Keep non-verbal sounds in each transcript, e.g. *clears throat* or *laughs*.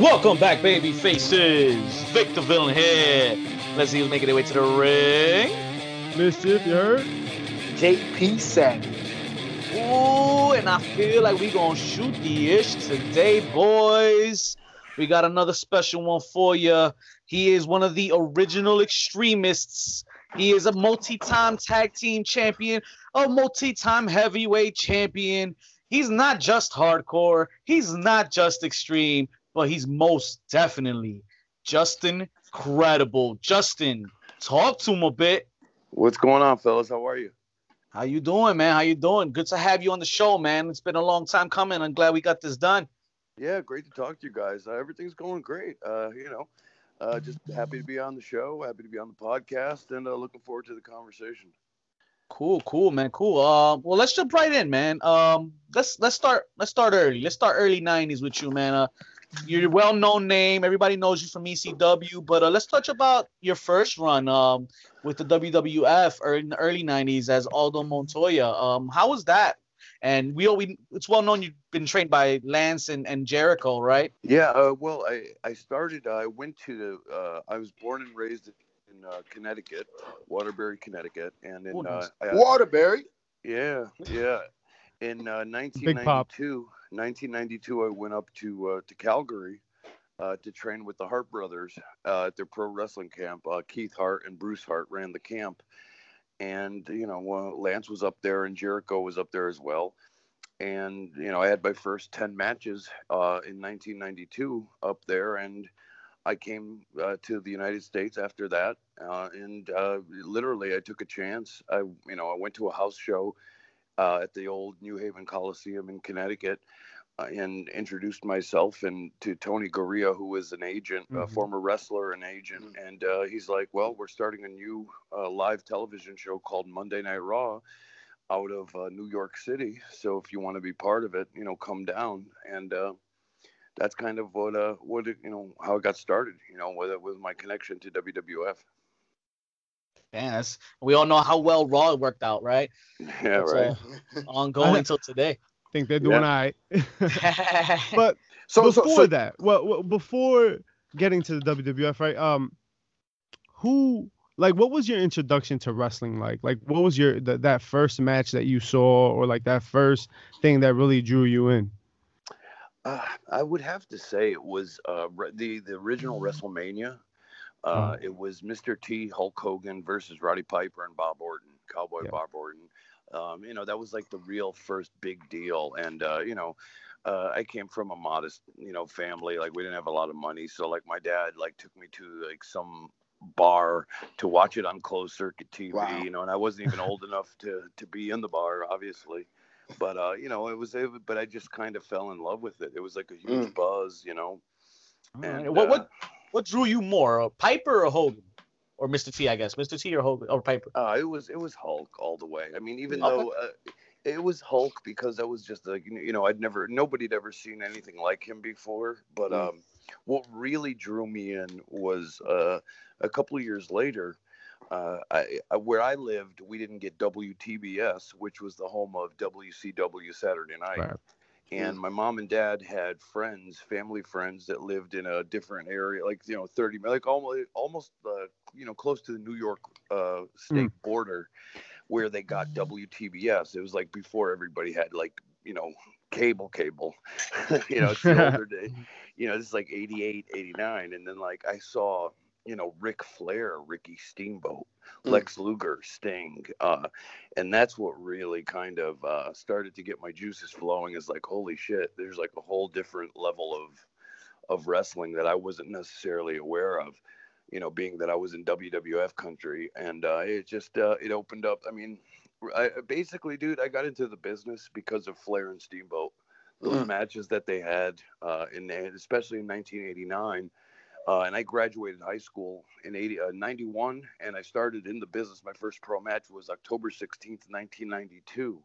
Welcome back, baby faces. Victor Villain here. Let's see who's making their way to the ring. Mischief, you heard? JP Savage. Ooh, and I feel like we're gonna shoot the ish today, boys. We got another special one for you. He is one of the original extremists. He is a multi-time tag team champion, a multi-time heavyweight champion. He's not just hardcore. He's not just extreme, but he's most definitely Justin Credible. Justin, talk to him a bit. What's going on, fellas? How are you? How you doing, man? How you doing? Good to have you on the show, man. It's been a long time coming. I'm glad we got this done. Yeah, great to talk to you guys. Uh, everything's going great. Uh, you know, uh, just happy to be on the show, happy to be on the podcast, and uh, looking forward to the conversation. Cool, cool, man. Cool. Uh, well, let's jump right in, man. Um, let's let's start let's start early. Let's start early '90s with you, man. Uh, you're a well-known name. Everybody knows you from ECW. But uh, let's touch about your first run um, with the WWF or in the early '90s as Aldo Montoya. Um, how was that? And we, we it's well known you've been trained by Lance and, and Jericho, right? Yeah. Uh, well, I I started. I went to. Uh, I was born and raised in uh, Connecticut, Waterbury, Connecticut, and in uh, I- Waterbury. Yeah, yeah. In uh, 1992, 1992, I went up to uh, to Calgary uh, to train with the Hart brothers uh, at their pro wrestling camp. Uh, Keith Hart and Bruce Hart ran the camp, and you know uh, Lance was up there and Jericho was up there as well. And you know I had my first 10 matches uh, in 1992 up there, and I came to the United States after that, and literally I took a chance. I, you know, I went to a house show uh, at the old New Haven Coliseum in Connecticut, uh, and introduced myself and to Tony Garea, who was an agent, a Mhm. former wrestler and agent, and uh, he's like, "Well, we're starting a new uh, live television show called Monday Night Raw." Out of uh, New York City, so if you want to be part of it, you know, come down, and uh, that's kind of what uh what you know how it got started you know with with my connection to WWF Man, that's, we all know how well Raw worked out, right? *laughs* yeah That's, right uh, ongoing until today. I think they're doing Yeah. all right. *laughs* but So, before so, so that, well, well, before getting to the WWF, right? Um, who, like, what was your introduction to wrestling like? Like, what was your th- that first match that you saw, or like that first thing that really drew you in? uh, I would have to say it was uh the the original WrestleMania uh it was Mr. T Hulk Hogan versus Roddy Piper and Bob Orton Cowboy. Bob Orton um you know that was like the real first big deal and uh you know uh, I came from a modest, you know, family. Like we didn't have a lot of money, so like my dad like took me to like some bar to watch it on closed circuit TV, Wow. you know, and I wasn't even old enough to to be in the bar, obviously. But uh, you know, it was, it, but I just kind of fell in love with it. It was like a huge Mm. buzz, you know. And, what uh, what what drew you more, Piper or Hogan, or Mr. T? I guess Mr. T or Hogan or Piper. Uh, it was it was Hulk all the way. I mean, even though uh, it was Hulk because that was just like you know I'd never nobody'd ever seen anything like him before. But Mm. um, what really drew me in was uh, a couple of years later. Uh, I, I, where I lived, we didn't get WTBS, which was the home of WCW Saturday Night. Right. And my mom and dad had friends, family friends that lived in a different area, like you know, thirty, like almost, almost, uh, you know, close to the New York uh, state border, where they got WTBS. It was like before everybody had like you know cable, cable. *laughs* you know, it's the *laughs* older day. You know, this is like 88, 89, and then like I saw, you know, Ric Flair, Ricky Steamboat, Mm. Lex Luger, Sting, uh, and that's what really kind of uh, started to get my juices flowing. Is like, holy shit, there's like a whole different level of of wrestling that I wasn't necessarily aware of. You know, being that I was in WWF country, and uh, it just uh, it opened up. I mean, I, basically, dude, I got into the business because of Flair and Steamboat. Those Mm. matches that they had, uh, in especially in 1989. Uh, and I graduated high school in 80, uh, 91, and I started in the business. My first pro match was October 16th, 1992.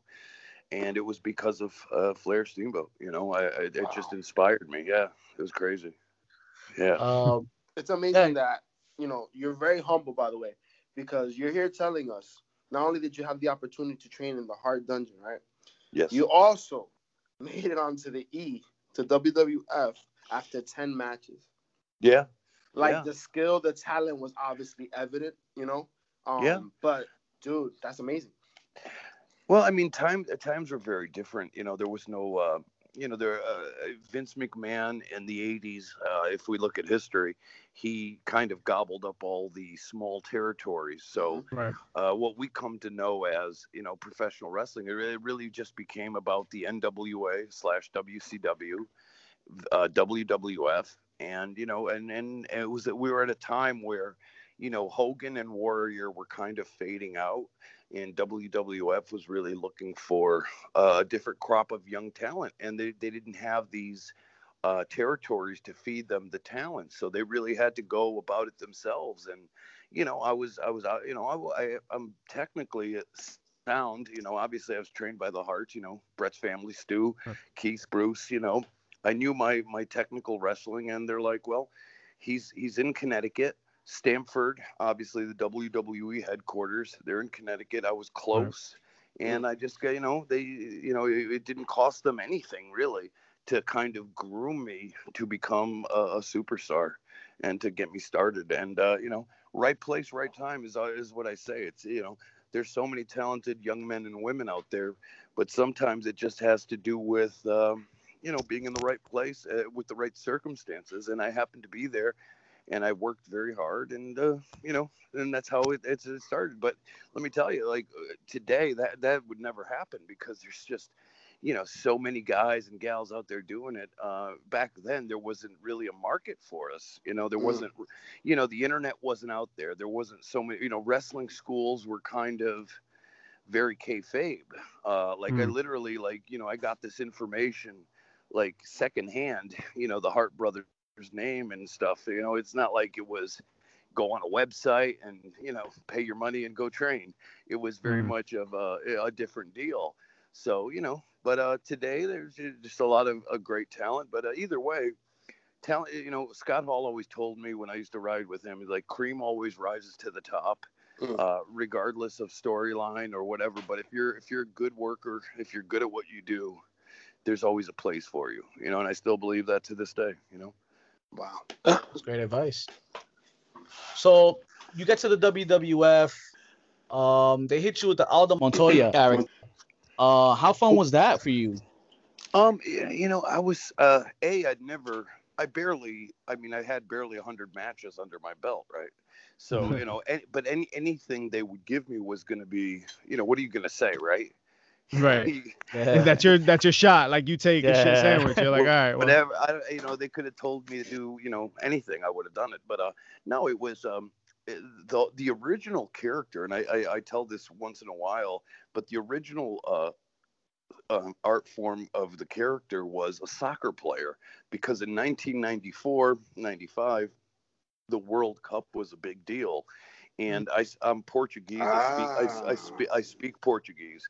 And it was because of uh, Flair Steamboat. You know, I, I, it just inspired me. Yeah, it was crazy. Yeah. Um, *laughs* it's amazing Yeah. that you know you're very humble, by the way, because you're here telling us not only did you have the opportunity to train in the Hart dungeon, right? yes. You also *laughs* made it onto the E to WWF after 10 matches. Yeah. Like Yeah. the skill, the talent was obviously evident, you know. Um, Yeah. But dude, that's amazing. Well, I mean, time times were very different. You know, there was no, uh, you know, there uh, Vince McMahon in the '80s. Uh, if we look at history, he kind of gobbled up all the small territories. So, Right. uh, what we come to know as, you know, professional wrestling, it really, really just became about the NWA slash WCW, uh, WWF, and you know, and and it was that we were at a time where, you know, Hogan and Warrior were kind of fading out and WWF was really looking for a different crop of young talent, and they, they didn't have these uh, territories to feed them the talent, so they really had to go about it themselves. And you know, I was I was uh, you know I, I I'm technically sound. You know, obviously I was trained by the Hart. You know, Bret's family, Stu, Keith, Bruce. You know, I knew my my technical wrestling, and they're like, well, he's he's in Connecticut. Stamford, obviously the WWE headquarters. They're in Connecticut. I was close, and I just got you know they you know it, it didn't cost them anything really to kind of groom me to become a, a superstar and to get me started. And uh, you know, right place, right time is uh, is what I say. It's you know, there's so many talented young men and women out there, but sometimes it just has to do with um, you know being in the right place uh, with the right circumstances. And I happened to be there and I worked very hard, and uh, you know, and that's how it, it started. But let me tell you, like uh, today, that that would never happen because there's just, you know, so many guys and gals out there doing it. Uh, back then, there wasn't really a market for us. You know, there Mm. wasn't, you know, the internet wasn't out there. There wasn't so many. You know, wrestling schools were kind of very kayfabe. Uh, like I Mm. literally, like you know, I got this information like secondhand. You know, the Hart brothers name and stuff. You know, it's not like it was go on a website and you know pay your money and go train. It was very Mm. much of a, a different deal. So you know, but uh, today there's just a lot of a great talent. But uh, either way, talent. You know, Scott Hall always told me when I used to ride with him, like cream always rises to the top. Mm. Uh, regardless of storyline or whatever, but if you're if you're a good worker, if you're good at what you do, there's always a place for you, you know. And I still believe that to this day, you know. Wow. That's great advice. So you get to the WWF. Um, they hit you with the Aldo Montoya character. Uh, how fun was that for you? Um, you know, I was uh, a I'd never, I barely, I mean, I had barely hundred matches under my belt, right? So *laughs* you know, any, but any anything they would give me was going to be, you know, what are you going to say, right? Right. *laughs* Yeah. That's your that's your shot. Like you take a shit sandwich. You're like, all right, well, whatever. I, you know, they could have told me to do, you know, anything. I would have done it. But uh, no, it was um, the the original character, and I, I I tell this once in a while, but the original uh. Um, art form of the character was a soccer player because in 1994 95 the world cup was a big deal and I, I'm portuguese I, speak, I, I, Ah. speak, I speak portuguese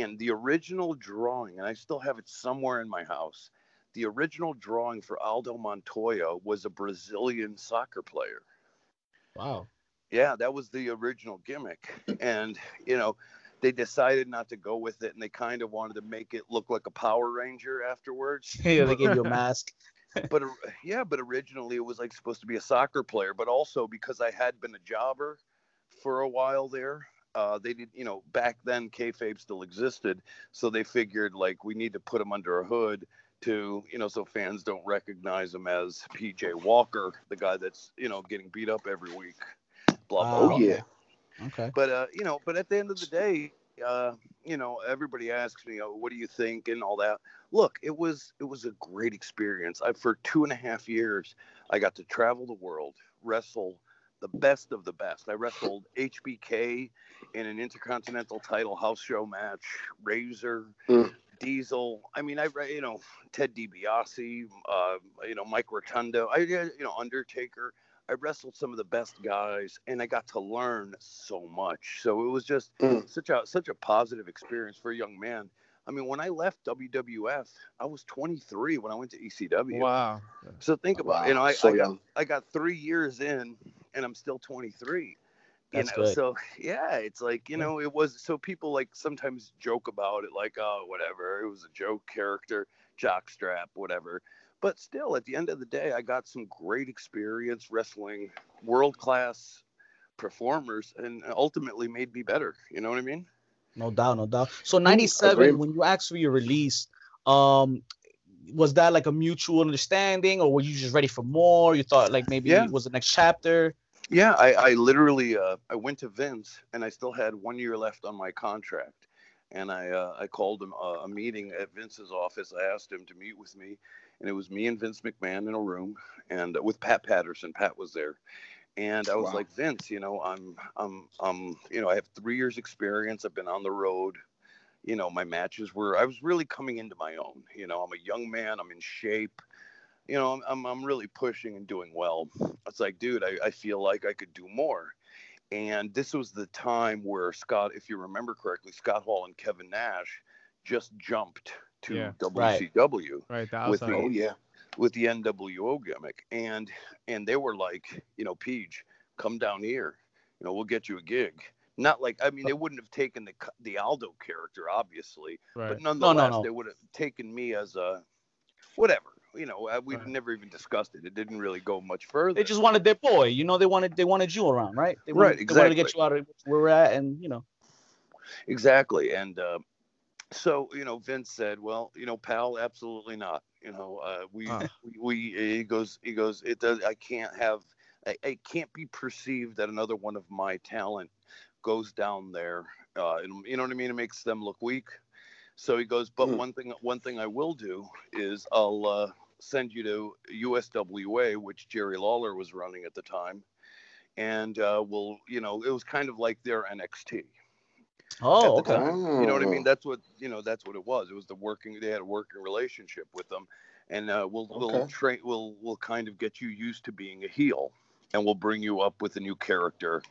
and the original drawing, and I still have it somewhere in my house. The original drawing for Aldo Montoya was a Brazilian soccer player. Wow. Yeah, that was the original gimmick. And, you know, they decided not to go with it and they kind of wanted to make it look like a Power Ranger afterwards. *laughs* Yeah, they gave you a *laughs* mask. But yeah, but originally it was like supposed to be a soccer player, but also because I had been a jobber for a while there. Uh, they did, you know, back then kayfabe still existed, so they figured like we need to put him under a hood to, you know, so fans don't recognize him as PJ Walker, the guy that's, you know, getting beat up every week. Blah blah. Wow. blah. Oh yeah. Okay. But uh, you know, but at the end of the day, uh, you know, everybody asks me, oh, "What do you think?" and all that. Look, it was it was a great experience. I for two and a half years, I got to travel the world, wrestle the best of the best. I wrestled HBK in an intercontinental title house show match, Razor, Mm. Diesel. I mean, I you know Ted DiBiase, uh, you know Mike Rotundo. I you know Undertaker. I wrestled some of the best guys, and I got to learn so much. So it was just Mm. such a such a positive experience for a young man. I mean, when I left WWF, I was 23 when I went to ECW. wow. So think about, it you know, I, so I got. I got three years in, and I'm still 23. You know, good. so yeah, it's like you know, it was so people like sometimes joke about it, like oh whatever, it was a joke character, jockstrap, whatever. but still, at the end of the day, I got some great experience wrestling world class performers, and ultimately made me better. You know what I mean? No doubt, no doubt. So '97, when you actually released, um, was that like a mutual understanding, or were you just ready for more? You thought like maybe yeah. it was the next chapter. Yeah, I, I literally uh, I went to Vince, and I still had one year left on my contract, and I uh, I called him uh, a meeting at Vince's office. I asked him to meet with me, and it was me and Vince McMahon in a room, and uh, with Pat Patterson. Pat was there, and I was wow. like, Vince, you know, I'm I'm um you know I have three years experience. I've been on the road you know, my matches were, I was really coming into my own. You know, I'm a young man, I'm in shape. You know, I'm, I'm, I'm really pushing and doing well. It's like, dude, I, I feel like I could do more. And this was the time where Scott, if you remember correctly, Scott Hall and Kevin Nash just jumped to yeah, WCW right, right with the oh, yeah with the NWO gimmick, and and they were like, you know, Peach, come down here, you know, we'll get you a gig. Not like I mean they wouldn't have taken the the Aldo character obviously, right. but nonetheless no, no, no. they would have taken me as a whatever. You know, uh, we've right. never even discussed it. It didn't really go much further. They just wanted their boy. You know, they wanted they wanted you around, right? They wanted, right, exactly. They wanted to get you out of where we're at, and you know. Exactly, and uh, so you know, Vince said, "Well, you know, pal, absolutely not. You know, uh, we, we we he goes he goes it does I can't have I, I can't be perceived that another one of my talent goes down there. Uh, and, you know what I mean? It makes them look weak. So he goes, but mm. one thing, one thing I will do is I'll uh, send you to USWA, which Jerry Lawler was running at the time, and uh, we'll, you know, it was kind of like their NXT. Oh, okay. Time. You know what I mean? That's what you know. That's what it was. It was the working. They had a working relationship with them, and uh, we'll okay. we'll train. We'll we'll kind of get you used to being a heel, and we'll bring you up with a new character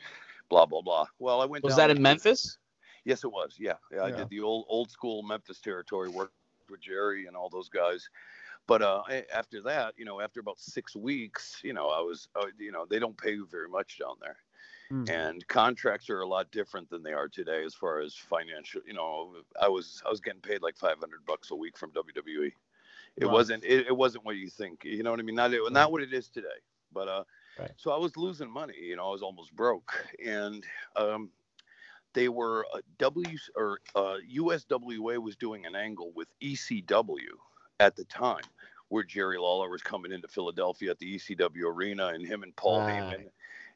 blah blah blah. Well, I went. Was that in Memphis? Yes, it was. Yeah. yeah, I did the old old school Memphis territory. Worked with Jerry and all those guys. But uh, after that, you know, after about six weeks, you know, I was, uh, you know, they don't pay you very much down there. Mm. And contracts are a lot different than they are today as far as financial. You know, I was I was getting paid like 500 bucks a week from WWE. It wow. wasn't it, it wasn't what you think. You know what I mean? Not not what it is today. But uh, Right. So I was losing money. You know, I was almost broke, and um, they were uh, W or uh, USWA was doing an angle with ECW at the time, where Jerry Lawler was coming into Philadelphia at the ECW arena, and him and Paul right. Heyman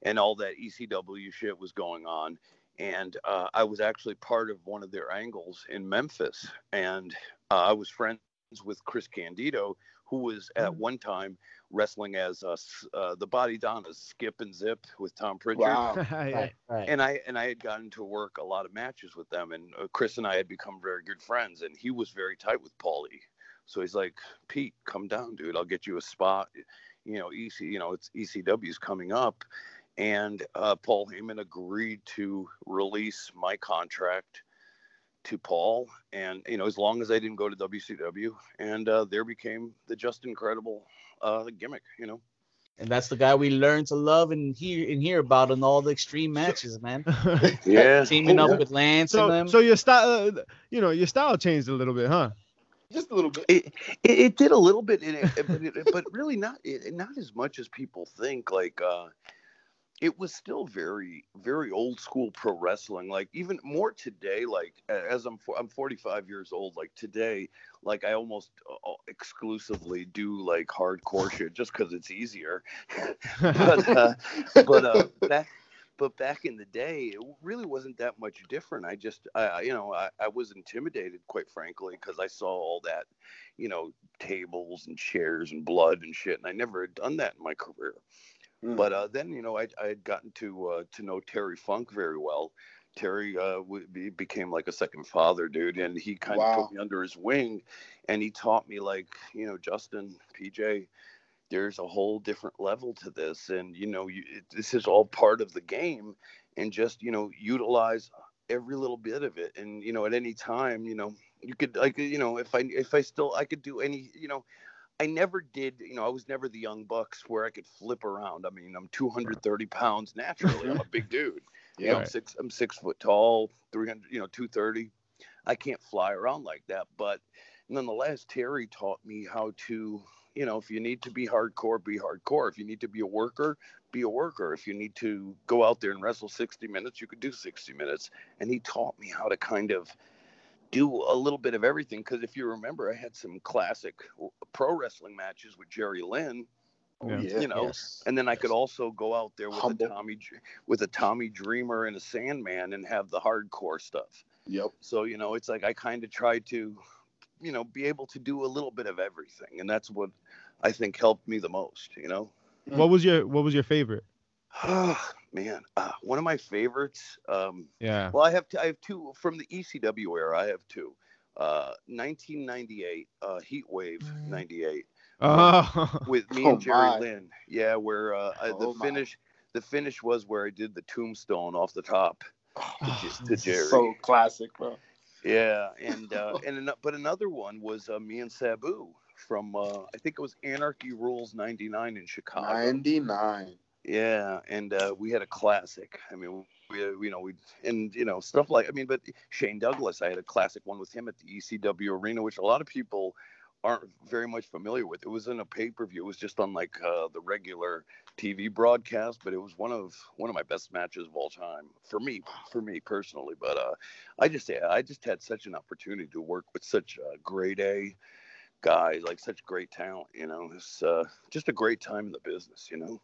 and all that ECW shit was going on. And uh, I was actually part of one of their angles in Memphis, and uh, I was friends with Chris Candido, who was at mm. one time wrestling as uh, uh, the Bodydonnas Skip and Zip with Tom Prichard. Wow. *laughs* right, right. And I and I had gotten to work a lot of matches with them, and uh, Chris and I had become very good friends, and he was very tight with Paulie. So he's like, Pete, come down, dude. I'll get you a spot. You know, EC, you know, it's ECW's coming up, and uh, Paul Heyman agreed to release my contract to Paul, and you know, as long as I didn't go to WCW, and uh, there became the Justin Credible uh, gimmick, you know. And that's the guy we learned to love and hear and hear about in all the extreme matches, man. *laughs* yeah, teaming up with Lance so, and them. So your style, uh, you know, your style changed a little bit, huh? Just a little bit. It, it, it did a little bit, but, it, but really not not as much as people think. Like, uh, it was still very very old school pro wrestling like even more today like as i'm i'm 45 years old like today like i almost uh, exclusively do like hardcore shit just because it's easier *laughs* but uh, but uh, back but back in the day it really wasn't that much different i just I, you know I, I was intimidated quite frankly because i saw all that you know tables and chairs and blood and shit and i never had done that in my career Mm. But uh, then, you know, I, I had gotten to uh, to know Terry Funk very well. Terry uh, w- became like a second father, dude, and he kind wow. of put me under his wing, and he taught me like, you know, Justin, PJ, there's a whole different level to this, and you know, you, it, this is all part of the game, and just you know, utilize every little bit of it, and you know, at any time, you know, you could like, you know, if I if I still I could do any, you know, I never did, you know, I was never the young bucks where I could flip around. I mean, I'm 230 pounds naturally. I'm a big *laughs* dude. yeah, you know, I'm six, I'm six foot tall, 300, you know, 230. I can't fly around like that. But nonetheless, Terry taught me how to, you know, if you need to be hardcore, be hardcore. If you need to be a worker, be a worker. If you need to go out there and wrestle 60 minutes, you could do 60 minutes. And he taught me how to kind of do a little bit of everything. Because if you remember, I had some classic pro wrestling matches with Jerry Lynn. Yeah. Oh, yeah. You know, Yes. and then I could also go out there with Humble. a Tommy with a Tommy Dreamer and a Sandman and have the hardcore stuff. Yep. So you know, it's like I kind of tried to, you know, be able to do a little bit of everything, and that's what I think helped me the most. You know, What was your What was your favorite? Oh, man, uh, one of my favorites. Um, Yeah. well, I have t- I have two from the ECW era. I have two. Uh, 1998, uh, Heat Wave '98 Oh. with *laughs* me Oh, and Jerry my. Lynn. Yeah, where uh, I, the Oh, my. finish, the finish was where I did the tombstone off the top to, J- to Jerry. So classic, bro. Yeah, *laughs* and uh, and ano- but another one was uh, me and Sabu from uh, I think it was Anarchy Rules '99 in Chicago. 99. Yeah, and uh, we had a classic. I mean, we you know we and you know stuff like I mean, but Shane Douglas, I had a classic one with him at the ECW arena, which a lot of people aren't very much familiar with. It was in a pay per view. It was just on like uh, the regular TV broadcast, but it was one of one of my best matches of all time for me, for me personally. But uh, I just I just had such an opportunity to work with such uh, grade A guys, like such great talent. You know, it's uh, just a great time in the business. You know.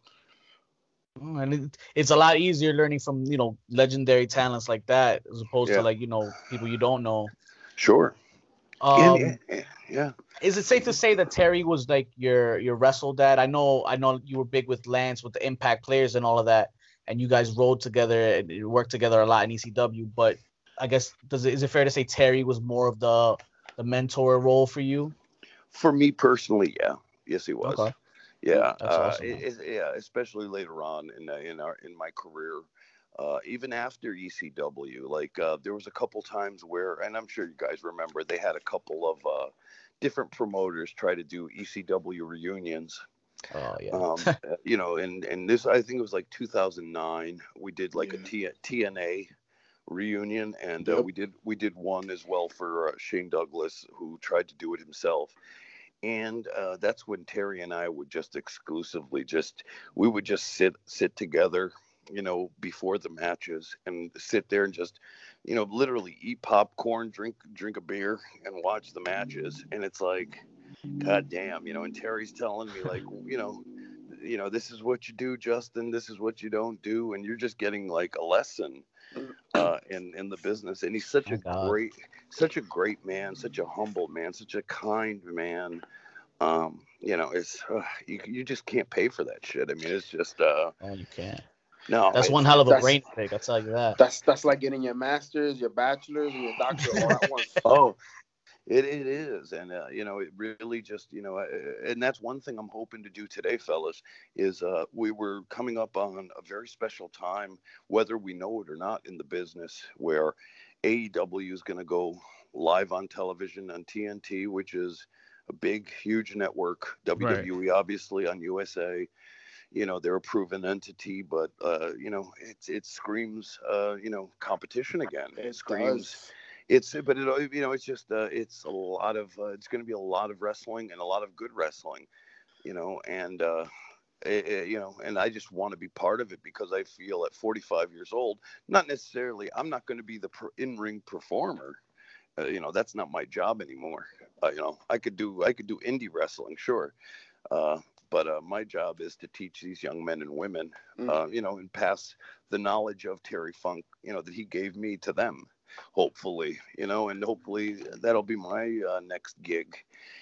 Mm, And it, it's a lot easier learning from you know legendary talents like that as opposed Yeah. to like you know people you don't know. Sure. Um, yeah, yeah. Is it safe to say that Terry was like your your wrestle dad? I know I know you were big with Lance with the Impact players and all of that, and you guys rode together and worked together a lot in ECW. But I guess does it is it fair to say Terry was more of the the mentor role for you? For me personally, yeah. Yes, he was. Okay. Yeah. Uh, awesome, it- it- yeah, especially later on in uh, in our in my career. Uh, even after ECW, like uh, there was a couple times where, and I'm sure you guys remember, they had a couple of uh, different promoters try to do ECW reunions. Oh yeah. Um, *laughs* uh, you know, and and this I think it was like 2009. We did like a T- TNA reunion, and uh, Yep. we did we did one as well for uh, Shane Douglas, who tried to do it himself. And uh, that's when Terry and I would just exclusively just we would just sit sit together, you know, before the matches and sit there and just, you know, literally eat popcorn, drink drink a beer, and watch the matches. And it's like, God damn, you know, and Terry's telling me like, *laughs* you know, you know, this is what you do, Justin. This is what you don't do, and you're just getting like a lesson uh, *clears throat* in in the business. And he's such Oh, a God. great, such a great man, such a humble man, such a kind man. Um, you know, it's uh, you you just can't pay for that shit. I mean, it's just uh, Oh, you can't. No. That's one hell of a brain pick. I'll tell you that. That's that's like getting your master's, your bachelor's, and your doctorate all at once. *laughs* Oh, it, it is, and uh, you know, it really just you know, uh, and that's one thing I'm hoping to do today, fellas, is uh, we were coming up on a very special time, whether we know it or not, in the business where AEW is going to go live on television on TNT, which is a big, huge network. WWE obviously on USA. You know they're a proven entity, but uh, you know it's it screams uh, you know competition again. It, It screams does. it's but it you know it's just uh, it's a lot of uh, it's going to be a lot of wrestling and a lot of good wrestling you know and uh it, it- you know and i just want to be part of it because i feel at 45 years old not necessarily i'm not going to be the in-ring performer uh, you know that's not my job anymore uh, you know i could do i could do indie wrestling sure uh but uh, my job is to teach these young men and women, Mm. uh, you know, and pass the knowledge of Terry Funk, you know, that he gave me to them hopefully you know and hopefully that'll be my uh, next gig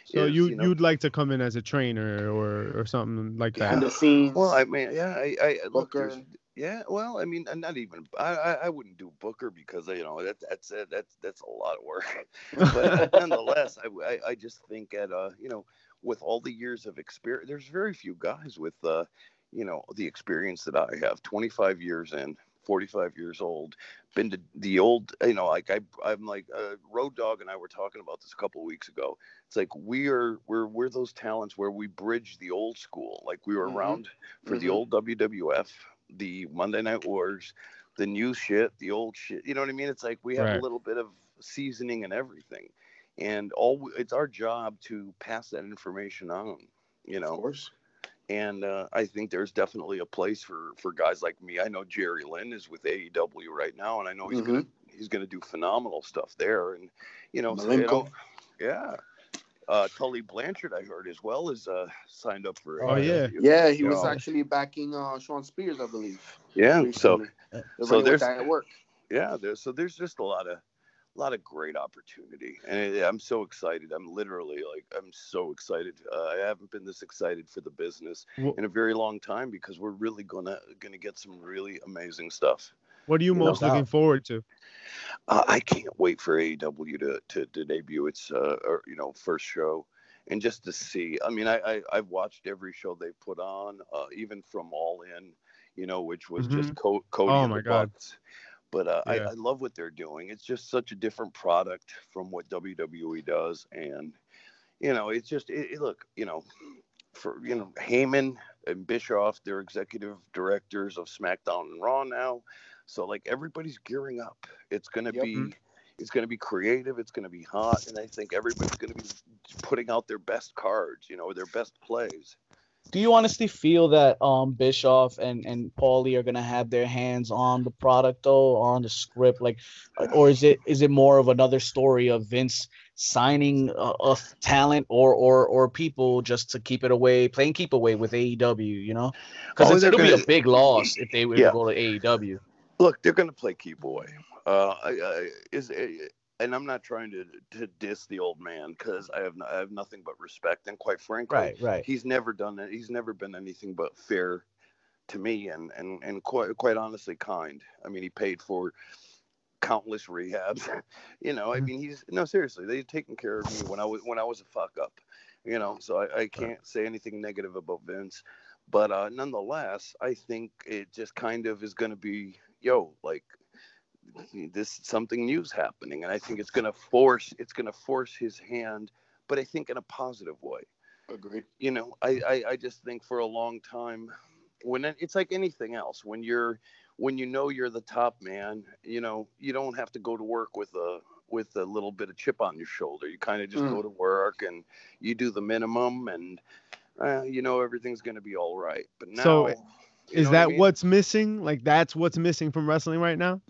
So is, you, you know- you'd like to come in as a trainer or or something like Behind that? the scenes. well i mean yeah i, I look Booker. there's yeah well i mean not even I, I i wouldn't do booker because you know that that's uh, that's that's a lot of work *laughs* but nonetheless I, I i just think at uh you know with all the years of experience there's very few guys with uh you know the experience that i have 25 years in 45 years old been to the old you know like i i'm like uh, Road Dogg and i were talking about this a couple of weeks ago it's like we are we're we're those talents where we bridge the old school like we were Mhm. around for the Mhm. old wwf the monday night wars the new shit the old shit you know what i mean it's like we have Right. a little bit of seasoning and everything and all it's our job to pass that information on You know Of know, course. and uh, I think there's definitely a place for for guys like me. I know Jerry Lynn is with AEW right now, and I know he's Mhm. gonna he's gonna do phenomenal stuff there. And you know, so, you Malenko. know, yeah. Uh, Tully Blanchard, I heard as well, is uh, signed up for. Oh, yeah. Yeah, he was Yeah. actually backing uh, Shawn Spears, I believe. Yeah. So recently. They're so there's- that at work. yeah there's so there's just a lot of a lot of great opportunity. And i'm so excited. I'm literally like i'm so excited. Uh, i haven't been this excited for the business Wh- in a very long time because we're really gonna gonna get some really amazing stuff. What are you You know, most looking forward to? uh, i can't wait for aew to to, to debut its uh or, you know first show. And just to see i mean i, I i've watched every show they put on uh even from all in you know which was just Co- cody Oh my the God. bucks but uh, I, I love what they're doing. It's just such a different product from what WWE does, and you know, it's just it, it- look, you know, for you know, Heyman and Bischoff, they're executive directors of SmackDown and Raw now, so like everybody's gearing up. It's gonna Yep. be. It's going to be creative. It's going to be hot, and I think everybody's going to be putting out their best cards, you know, their best plays. Do you honestly feel that um Bischoff and and Paulie are gonna have their hands on the product though, or on the script, like, or is it is it more of another story of Vince signing uh, of talent or or or people just to keep it away, playing keep away with AEW, you know? Because it'll be gonna- a big loss if they were Yeah. to go to AEW. Look, they're going to play keep away. Uh, is and I'm not trying to to diss the old man because I have no, I have nothing but respect and quite frankly, Right, right. he's never done it. He's never been anything but fair to me and and and quite quite honestly kind. I mean, he paid for countless rehabs. *laughs* you know, I Mhm. mean, he's no seriously. They've taken care of me when I was when I was a fuck up. You know, so I, I can't say anything negative about Vince. But uh, nonetheless, I think it just kind of is going to be, yo, like this something new's happening, and I think it's going to force it's going to force his hand, but I think in a positive way Agreed. you know I, I i just think for a long time when it, it's like anything else when you're when you know you're the top man you know you don't have to go to work with a with a little bit of chip on your shoulder you kind of just Mm. go to work and you do the minimum and uh, you know everything's going to be all right but now So, Is that I mean? what's missing? Like that's what's missing from wrestling right now?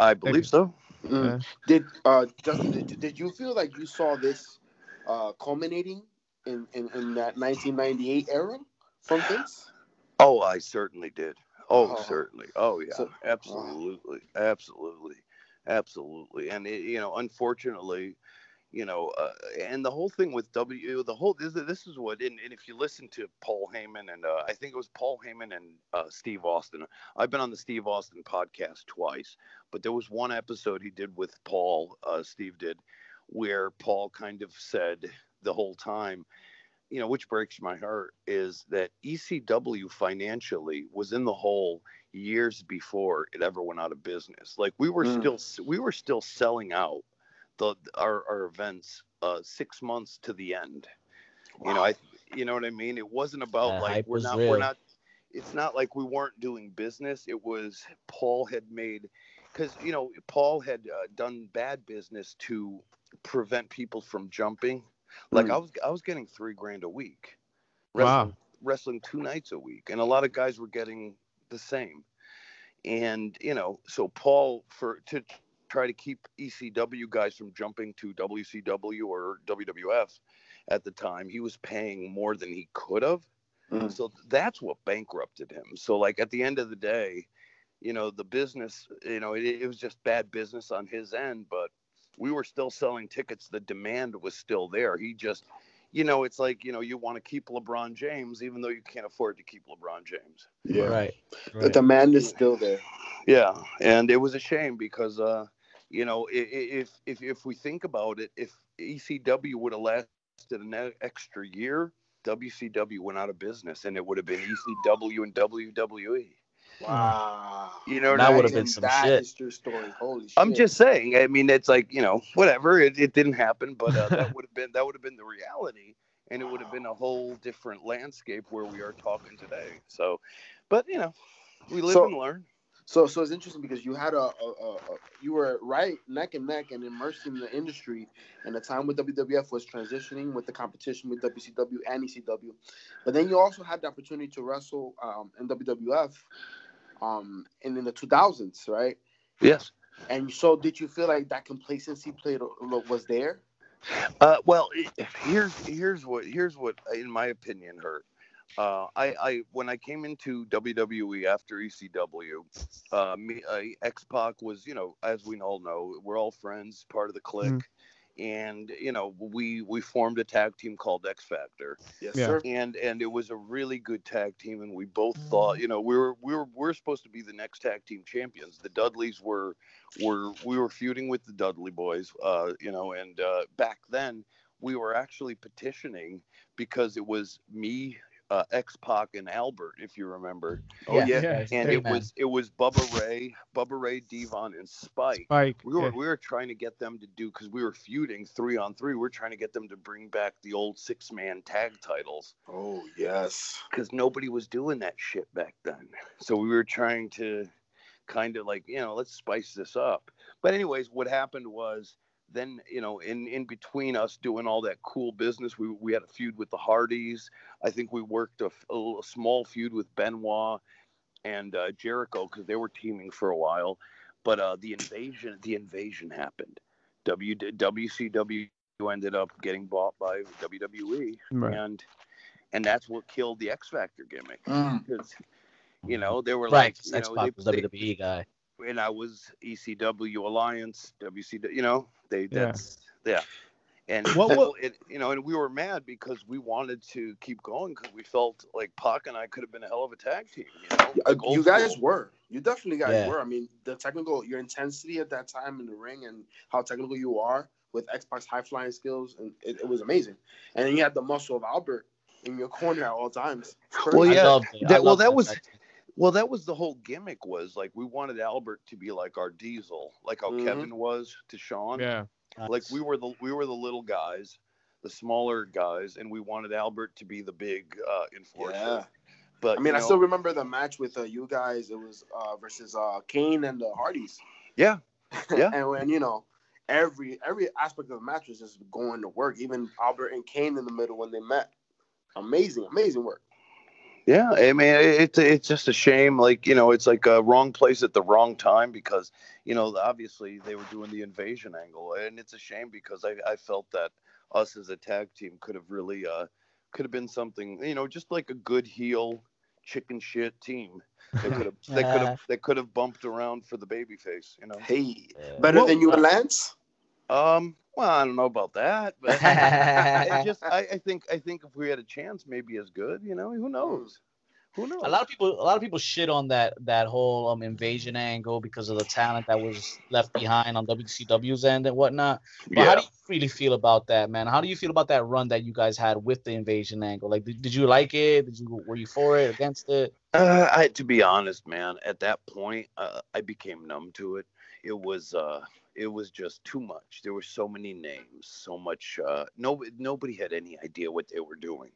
I believe so Mm. Yeah. Did uh Justin? Did, did you feel like you saw this uh culminating in in, in that 1998 era from Vince? oh i certainly did oh Oh. certainly oh yeah So- absolutely absolutely absolutely and it, you know unfortunately you know uh, and the whole thing with w the whole this, this is what and, and if you listen to paul heyman and uh, i think it was paul heyman and uh, steve austin i've been on the steve austin podcast twice but there was one episode he did with paul uh, steve did where paul kind of said the whole time you know which breaks my heart is that ecw financially was in the hole years before it ever went out of business like we were Mm. still we were still selling out the our, our events uh six months to the end. You know i you know what i mean? It wasn't about That like we're not real. we're not it's not like we weren't doing business. It was paul had made because you know paul had uh, done bad business to prevent people from jumping. Like Mm. i was i was getting three grand a week. Wow. wrestling, wrestling two nights a week and a lot of guys were getting the same. And you know so paul for to try to keep ecw guys from jumping to wcw or wwf at the time he was paying more than he could have Mm. so that's what bankrupted him so like at the end of the day you know the business you know it, it was just bad business on his end but we were still selling tickets the demand was still there he just you know it's like you know you want to keep lebron james even though you can't afford to keep lebron james Yeah. Right. The right. demand is still there. yeah, and it was a shame because uh, you know, i- i- if if if we think about it, if ECW would have lasted an e- extra year, WCW went out of business, and it would have been ECW and WWE. Wow. You know what That would have been some that shit. is your story. Holy shit. I'm just saying. I mean, it's like you know, whatever. It, it didn't happen, but uh, that *laughs* would have been that would have been the reality, and it would have been a whole different landscape where we are talking today. So, but you know, we live So- and learn. So, so it's interesting because you had a, a, a, a, you were right neck and neck and immersed in the industry, and the time with WWF was transitioning with the competition with WCW and ECW, but then you also had the opportunity to wrestle um, in WWF, um, and in the 2000s, right? Yes. And so, did you feel like that complacency played was there? Uh, well, here's here's what here's what, in my opinion, hurt. Uh, I, I when I came into WWE after ECW, uh, me uh, X Pac was you know as we all know we're all friends, part of the Kliq, mm. and you know we we formed a tag team called X Factor. Yes, yeah. sir. And and it was a really good tag team, and we both thought you know we were we were we are supposed to be the next tag team champions. The Dudleys were were we were feuding with the Dudley Boys, uh, you know, and uh, back then we were actually petitioning because it was me, uh, X Pac and Albert, if you remember. Oh yeah, yeah. and it man. was it was Bubba Ray, Bubba Ray, Devon, and Spike. Spike. We were yeah. we were trying to get them to do because we were feuding three on three. We are trying to get them to bring back the old six man tag titles. Oh yes, because nobody was doing that shit back then. So we were trying to kind of like you know let's spice this up. But anyways, what happened was then you know in in between us doing all that cool business we, we had a feud with the hardys. I think we worked a, a small feud with benoit and uh, jericho because they were teaming for a while. But uh, the invasion the invasion happened. W wcw ended up getting bought by wwe right. and and that's what killed the x factor gimmick. Because mm. you know they were right, like you know, they, WWE they, guy and I was ECW Alliance, WCW. You know, they that's yeah. yeah. And what, what it, you know, and we were mad because we wanted to keep going because we felt like Pac and I could have been a hell of a tag team. You, know? like you guys school. were. You definitely guys yeah. were. I mean, the technical, your intensity at that time in the ring and how technical you are with X Pac's high flying skills, and it, it, was amazing. And then you had the muscle of Albert in your corner at all times. Well, yeah, that, well, that was well, that was the whole gimmick. Was like we wanted Albert to be like our Diesel, like how mm-hmm. Kevin was to Shawn. Yeah, like we were the we were the little guys, the smaller guys, and we wanted Albert to be the big uh, enforcer. Yeah. But I mean, I know, still remember the match with uh, you guys. It was uh, versus uh, Kane and the Hardys. Yeah, *laughs* yeah. and when you know every every aspect of the match was just going to work. Even Albert and Kane in the middle when they met. Amazing, amazing work. Yeah, I mean it's it's just a shame. Like you know, it's like a wrong place at the wrong time because you know obviously they were doing the invasion angle, and it's a shame because I I felt that us as a tag team could have really uh could have been something you know just like a good heel chicken shit team. They could have they could have *laughs* they could have bumped around for the baby face. You know. Hey, better well, than you and Lance. Um, well, I don't know about that, *laughs* but I just I, I, think I think if we had a chance, maybe as good. You know, who knows? Who knows? A lot of people a lot of people shit on that that whole um invasion angle because of the talent that was left behind on WCW's end and whatnot. But yeah. how do you really feel about that, man? How do you feel about that run that you guys had with the invasion angle? Like, did, did you like it? Did you were you for it, against it? Uh, I, to be honest, man, at that point, uh, I became numb to it. It was uh it was just too much. There were so many names, so much. Uh, no, nobody had any idea what they were doing.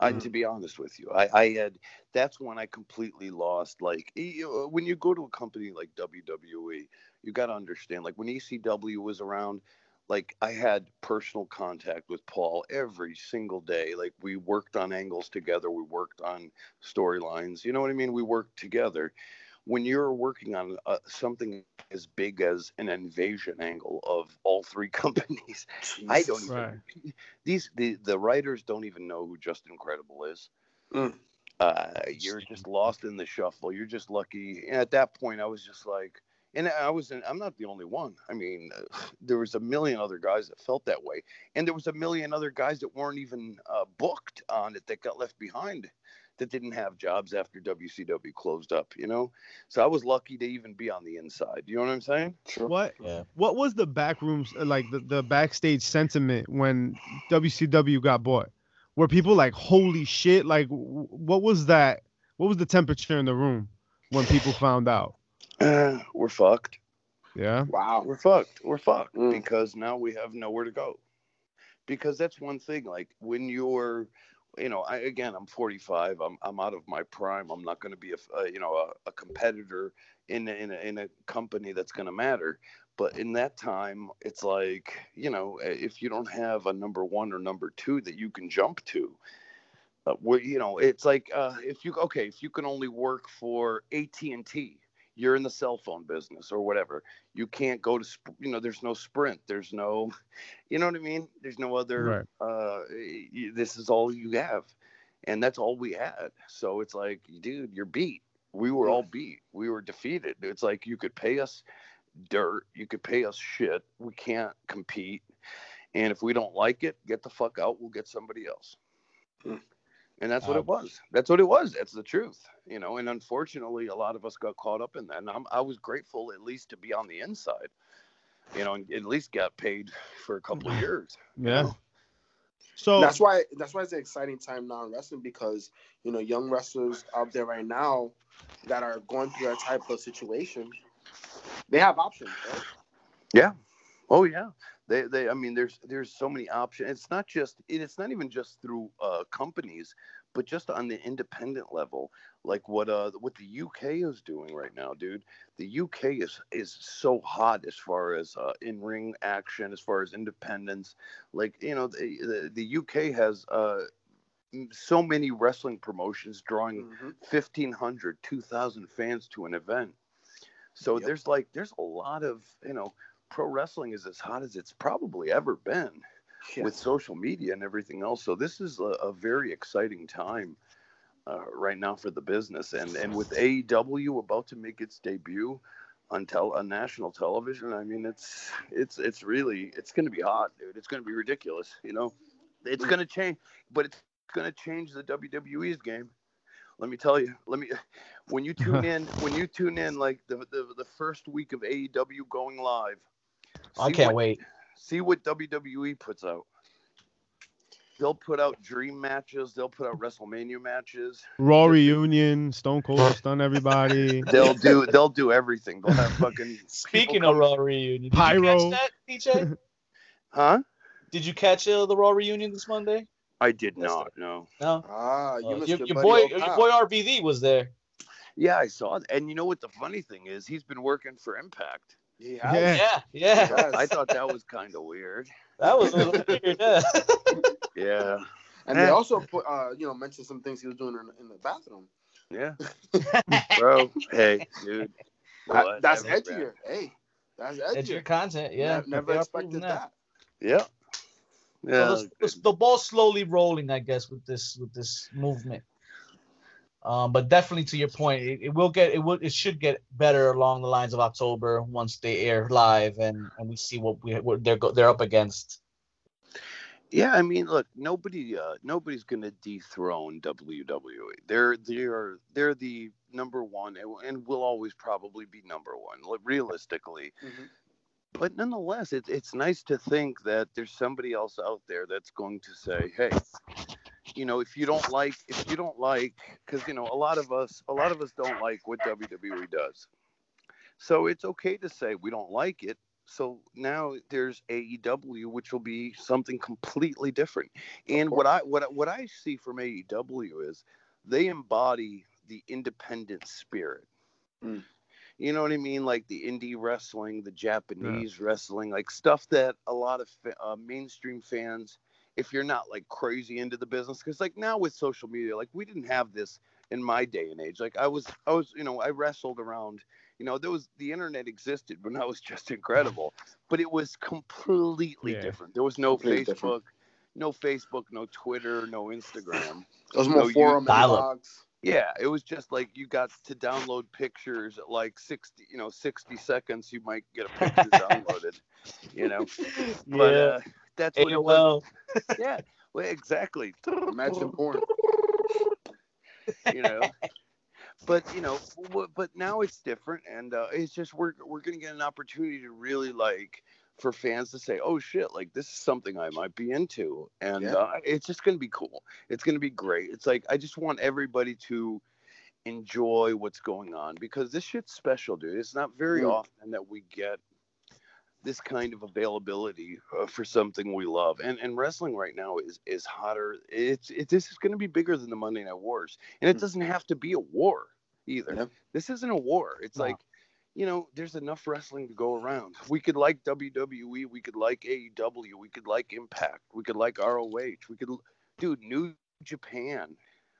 I, to be honest with you, I, I had. That's when I completely lost. Like when you go to a company like WWE, you got to understand. Like when ECW was around, like I had personal contact with Paul every single day. Like we worked on angles together, we worked on storylines. You know what I mean? We worked together when you're working on uh, something as big as an invasion angle of all three *laughs* companies, Jesus, I don't even. Right. *laughs* These the the writers don't even know who Justin Credible is. Mm. Uh, you're just lost in the shuffle. You're just lucky. And at that point, I was just like, and I was in, I'm not the only one. I mean, uh, *sighs* there was a million other guys that felt that way, and there was a million other guys that weren't even uh, booked on it that got left behind that didn't have jobs after WCW closed up, you know? So I was lucky to even be on the inside. You know what I'm saying? Sure. What yeah. what was the back rooms uh, like the, the backstage sentiment when WCW got bought? Were people like, holy shit? Like what was that? What was the temperature in the room when people found out? Uh, *sighs* we're fucked. Yeah. Wow. We're fucked. We're fucked mm. because now we have nowhere to go. Because that's one thing. Like when you're you know, I, again, I'm 45. I'm I'm out of my prime. I'm not going to be a, a, you know a, a competitor in a, in a, in a company that's going to matter. But in that time, it's like you know, if you don't have a number one or number two that you can jump to, uh, where you know, it's like uh, if you okay, if you can only work for AT and T, you're in the cell phone business or whatever. You can't go to you know, there's no Sprint, there's no, *laughs* you know what I mean? There's no other. Right. Uh, this is all you have, and that's all we had. So it's like, dude, you're beat. We were all beat. We were defeated. It's like you could pay us dirt. You could pay us shit. We can't compete. And if we don't like it, get the fuck out. We'll get somebody else. And that's what it um, was. That's what it was. That's the truth, you know. And unfortunately, a lot of us got caught up in that. And I'm, I was grateful at least to be on the inside, you know, and at least got paid for a couple of *laughs* years. Yeah. You know? So that's why that's why it's an exciting time now in wrestling because you know young wrestlers out there right now that are going through that type of situation they have options, right? Yeah. Oh yeah. They, they, I mean, there's, there's so many options. It's not just, it's not even just through uh, companies, but just on the independent level, like what, uh, what the UK is doing right now, dude. The UK is, is so hot as far as uh, in ring action, as far as independence. Like, you know, the, the, the UK has, uh, so many wrestling promotions drawing mm-hmm. 1500 2000 fans to an event so yep. there's like there's a lot of you know pro wrestling is as hot as it's probably ever been yeah. with social media and everything else. So this is a, a very exciting time uh, right now for the business, and and with AEW about to make its debut on tel- on national television, I mean it's it's it's really it's going to be hot, dude. It's going to be ridiculous. You know, it's going to change, but it's going to change the WWE's game let me tell you let me when you tune *laughs* in when you tune in like the, the the first week of AEW going live I can't what, wait see what WWE puts out they'll put out dream matches they'll put out WrestleMania matches Raw reunion Stone Cold *laughs* stun everybody they'll do they'll do everything they'll have fucking *laughs* speaking of Raw reunion did pyro that, DJ *laughs* huh did you catch uh, the Raw reunion this Monday I did not. No. No. Ah, you uh, your, your boy, your boy RVD was there. Yeah, I saw it. And you know what the funny thing is? He's been working for Impact. Yeah. Yeah. Yeah. I thought that was *laughs* kind of weird. That was a little *laughs* weird. Yeah. yeah. And they also put, uh, you know, mentioned some things he was doing in, in the bathroom. Yeah. *laughs* Bro, hey, dude. That, that's edgier. Hey, that's edgier. Edgier content. Yeah. Ne- never expected that. that. Yeah. Yeah, so the, the, ball's slowly rolling, I guess, with this with this movement. Um, but definitely to your point, it, it, will get it will it should get better along the lines of October once they air live and and we see what we what they're they're up against. Yeah, I mean, look, nobody uh, nobody's gonna dethrone WWE. They're they're they're the number one and will always probably be number one, realistically. Mm-hmm but nonetheless, it's it's nice to think that there's somebody else out there that's going to say, hey, you know, if you don't like, if you don't like, because you know, a lot of us, a lot of us don't like what WWE does. So it's okay to say we don't like it. So now there's AEW, which will be something completely different. And what I what what I see from AEW is they embody the independent spirit. Mm you know what I mean? Like the indie wrestling, the Japanese yeah. wrestling, like stuff that a lot of uh, mainstream fans, if you're not like crazy into the business, because like now with social media, like we didn't have this in my day and age. Like I was, I was, you know, I wrestled around. You know, there was the internet existed, but that was just incredible. But it was completely yeah. different. There was no completely Facebook, different. no Facebook, no Twitter, no Instagram. It was more no forum blogs. Yeah, it was just like you got to download pictures at like 60, you know, 60 seconds. You might get a picture *laughs* downloaded, you know. But yeah. uh, that's what it was. *laughs* yeah, well, exactly. Imagine *laughs* porn. You know. but you know, but now it's different, and uh, it's just we're we're gonna get an opportunity to really like for fans to say, "Oh shit, like this is something I might be into," and yeah. uh, it's just gonna be cool. It's gonna be great. It's like I just want everybody to enjoy what's going on because this shit's special, dude. It's not very mm. often that we get this kind of availability uh, for something we love. And and wrestling right now is is hotter. It's it, this is going to be bigger than the Monday Night Wars, and it Mm. doesn't have to be a war either. Yep. This isn't a war. It's No. like you know, there's enough wrestling to go around. We could like WWE, we could like AEW, we could like Impact, we could like ROH, we could, dude, New Japan,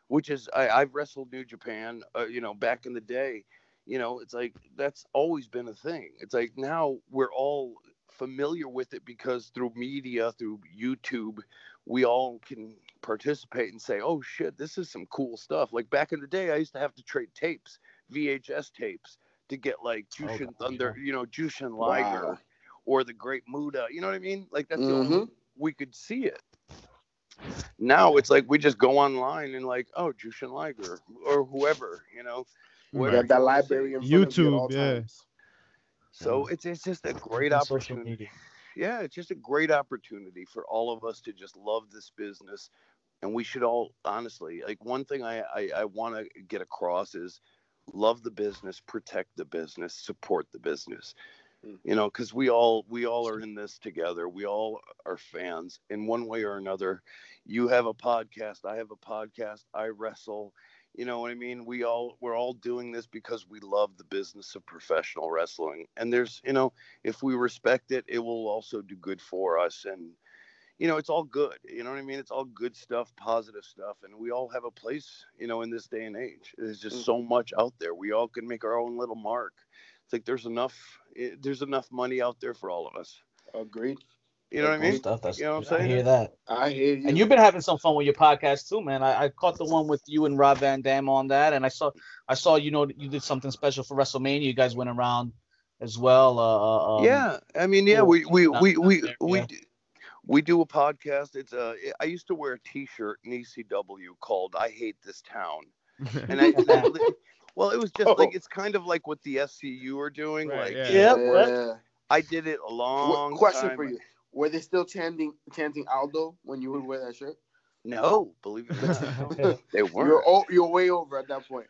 which is I, I've wrestled New Japan, uh, you know, back in the day. You know, it's like that's always been a thing. It's like now we're all familiar with it because through media, through YouTube, we all can participate and say, "Oh shit, this is some cool stuff." Like back in the day, I used to have to trade tapes, VHS tapes, to get like Jushin God, Thunder, you know, Jushin Liger Wow. or the Great Muta. You know what I mean? Like that's the only Mhm. we could see it. Now it's like we just go online and like, oh, Jushin Liger or whoever, you know, You whatever have that you wanna say. library in front of you at YouTube, all yeah. times. So it's it's just a great On social opportunity. Yeah, it's just a great opportunity for all of us to just love this business, and we should all honestly like one thing I I, I want to get across is love the business, protect the business, support the business. Mm. You know, because we all we all are in this together. We all are fans in one way or another. You have a podcast. I have a podcast. I wrestle. You know what I mean? We all we're all doing this because we love the business of professional wrestling. And there's, you know, if we respect it, it will also do good for us. And, you know, it's all good. You know what I mean? It's all good stuff, positive stuff. And we all have a place, you know, in this day and age. There's just Mm. so much out there. We all can make our own little mark. It's like there's enough, eh, there's enough money out there for all of us. Agreed. You know what I mean? Stuff. That's, You know what I'm saying? I saying? hear that. I hear you. And you've been having some fun with your podcast too, man. I, I caught the one with you and Rob Van Dam on that, and I saw I saw you know you did something special for WrestleMania. You guys went around as well. Uh, uh, um, yeah. I mean, yeah, cool. we, we, Not- we, not we, there, we, yeah. do- we do a podcast. It's uh, I used to wear a t-shirt in ECW called I hate this town. *laughs* and I, and *laughs* I well, it was just like Oh. it's kind of like what the SCU are doing. Right, like, yeah. Yep. Yeah. I did it a Qu- long question time. for you: Were they still chanting chanting Aldo when you would wear that shirt? No, believe it or not, *laughs* they You're weren't. o- you're way over at that point.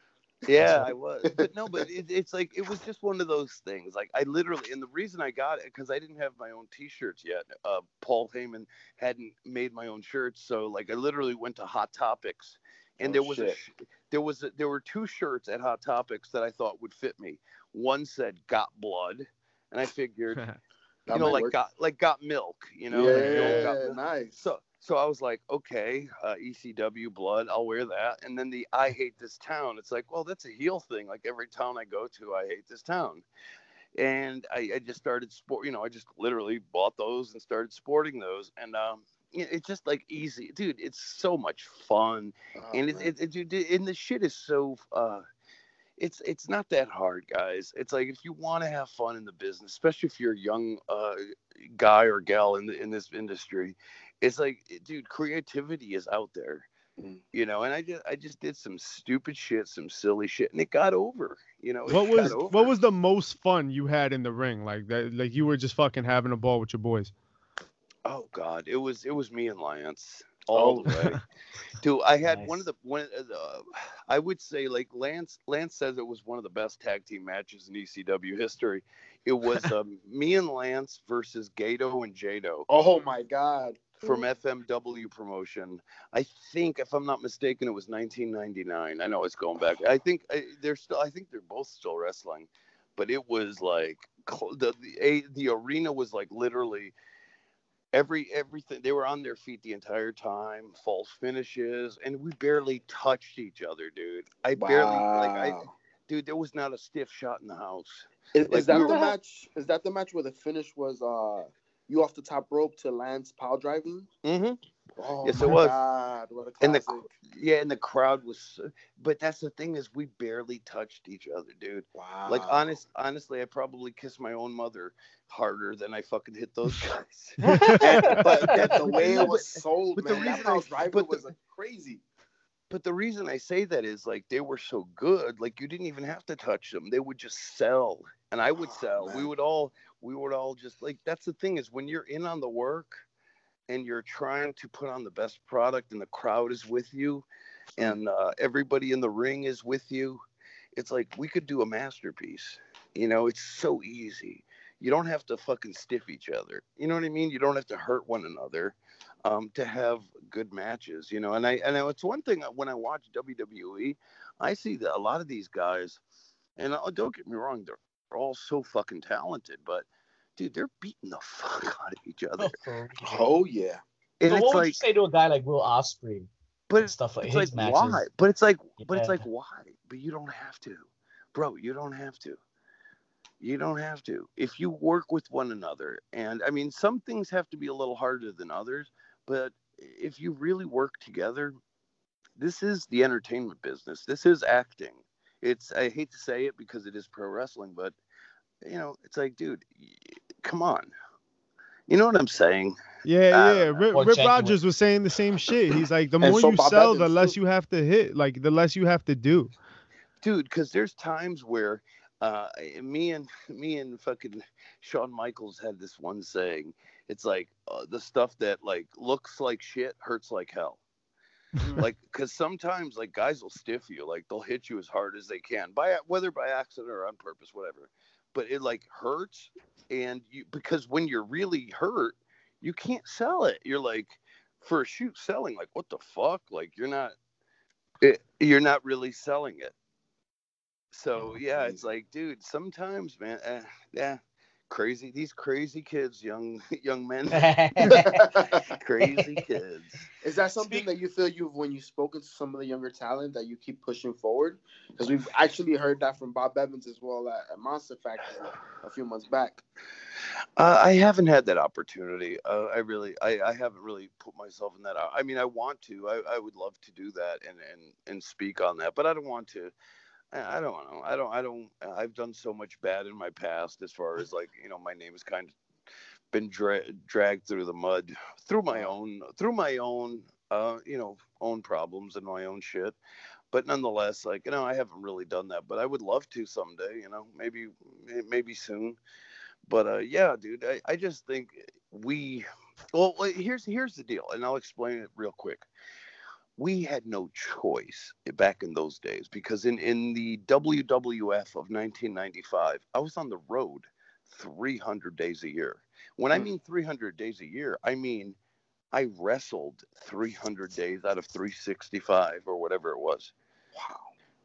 Yeah, *laughs* I was, but no, but it, it's like it was just one of those things. Like I literally, and the reason I got it because I didn't have my own T-shirts yet. Uh, Paul Heyman hadn't made my own shirts, so like I literally went to Hot Topics, and Oh, there was a shit. sh- there was a, there were two shirts at Hot Topics that I thought would fit me. One said "Got Blood," and I figured, *laughs* That you know, like work. got like got milk, you know. like the Got yeah, Milk. nice. So so I was like, okay, uh, ECW blood, I'll wear that. And then the I hate this town. It's like, well, that's a heel thing. Like every town I go to, I hate this town. And I, I just started sport. You know, I just literally bought those and started sporting those. And um, it's just like easy, dude. It's so much fun, Oh, and it, it, dude, and the shit is so. uh it's it's not that hard, guys. It's like if you want to have fun in the business, especially if you're a young uh, guy or gal in the in this industry, it's like, dude, creativity is out there, Mm. you know. And I just I just did some stupid shit, some silly shit, and it got over, you know. what was what was the most fun you had in the ring? Like that, like you were just fucking having a ball with your boys. Oh God, it was it was me and Lance all the way. *laughs* Dude, I had one of the one of the, I would say like Lance Lance says it was one of the best tag team matches in ECW history. It was *laughs* um, me and Lance versus Gedo and Jado oh my god. from FMW promotion. I think if I'm not mistaken it was 1999. I know it's going back. I think I, they're still I think they're both still wrestling. But it was like the the, a, the arena was like literally every everything they were on their feet the entire time false finishes and we barely touched each other dude i barely like i dude there was not a stiff shot in the house Is, like, is that we the match? Is that the match where the finish was uh you off the top rope to Lance pile driving? mm-hmm. Oh Yes, my it was. god, what a And the- classic! yeah and the crowd was but that's the thing is we barely touched each other dude wow. like honest honestly i probably kissed my own mother harder than i fucking hit those *laughs* guys *laughs* but, but that's the *laughs* way it was sold, but the man, that reason pile I- driving but the- was uh, crazy. But the reason I say that is like they were so good, like you didn't even have to touch them. They would just sell, and I would Oh, sell. We would all, we would all just like. That's the thing is when you're in on the work, and you're trying to put on the best product, and the crowd is with you, and uh, everybody in the ring is with you. It's like we could do a masterpiece. You know, it's so easy. You don't have to fucking stiff each other. You know what I mean? You don't have to hurt one another um, to have good matches. You know, and I and it's one thing when I watch WWE, I see that a lot of these guys, and uh, don't get me wrong, they're all so fucking talented, but dude, they're beating the *laughs* fuck out of each other. oh yeah. And so what would like, you say to a guy like Will Ospreay? But stuff like his like, matches. Why? But it's like, yeah. but it's like why? But you don't have to, bro. You don't have to. You don't have to. If you work with one another, and I mean, some things have to be a little harder than others, but if you really work together, this is the entertainment business. This is acting. It's I hate to say it because it is pro wrestling, but you know, it's like, dude, come on. You know what I'm saying? Yeah, uh, yeah. Rip, Rip Rogers was saying the same shit. He's like, the more so you Bob sell, the less you have to hit. Like, the less you have to do. Dude, because there's times where uh, me and me and fucking Shawn Michaels had this one saying. It's like uh, the stuff that like looks like shit hurts like hell. Mm-hmm. *laughs* like, because sometimes like guys will stiff you, like they'll hit you as hard as they can by whether by accident or on purpose, whatever. But it like hurts, and you because when you're really hurt, you can't sell it. You're like for a shoot selling, like what the fuck? Like you're not, it, you're not really selling it. So yeah, it's like, dude, sometimes, man, uh, yeah, crazy these crazy kids young *laughs* young men. *laughs* *laughs* Crazy kids. Is that something that you feel you've when you've spoken to some of the younger talent that you keep pushing forward? Because we've actually heard that from bob evans as well at, at monster factory a few months back. Uh, i haven't had that opportunity. Uh, i really I, I haven't really put myself in that i mean i want to I, I would love to do that and and and speak on that but i don't want to I don't know. I don't. I don't. I've done so much bad in my past, as far as like you know, my name has kind of been dra- dragged through the mud through my own through my own uh you know own problems and my own shit. But nonetheless, like you know, I haven't really done that, but I would love to someday. You know, maybe maybe soon. But uh, yeah, dude, I, I just think we. Well, here's here's the deal, and I'll explain it real quick we had no choice back in those days because in, in the WWF of 1995, I was on the road 300 days a year. When I hmm. mean 300 days a year, I mean I wrestled 300 days out of 365 or whatever it was. Wow.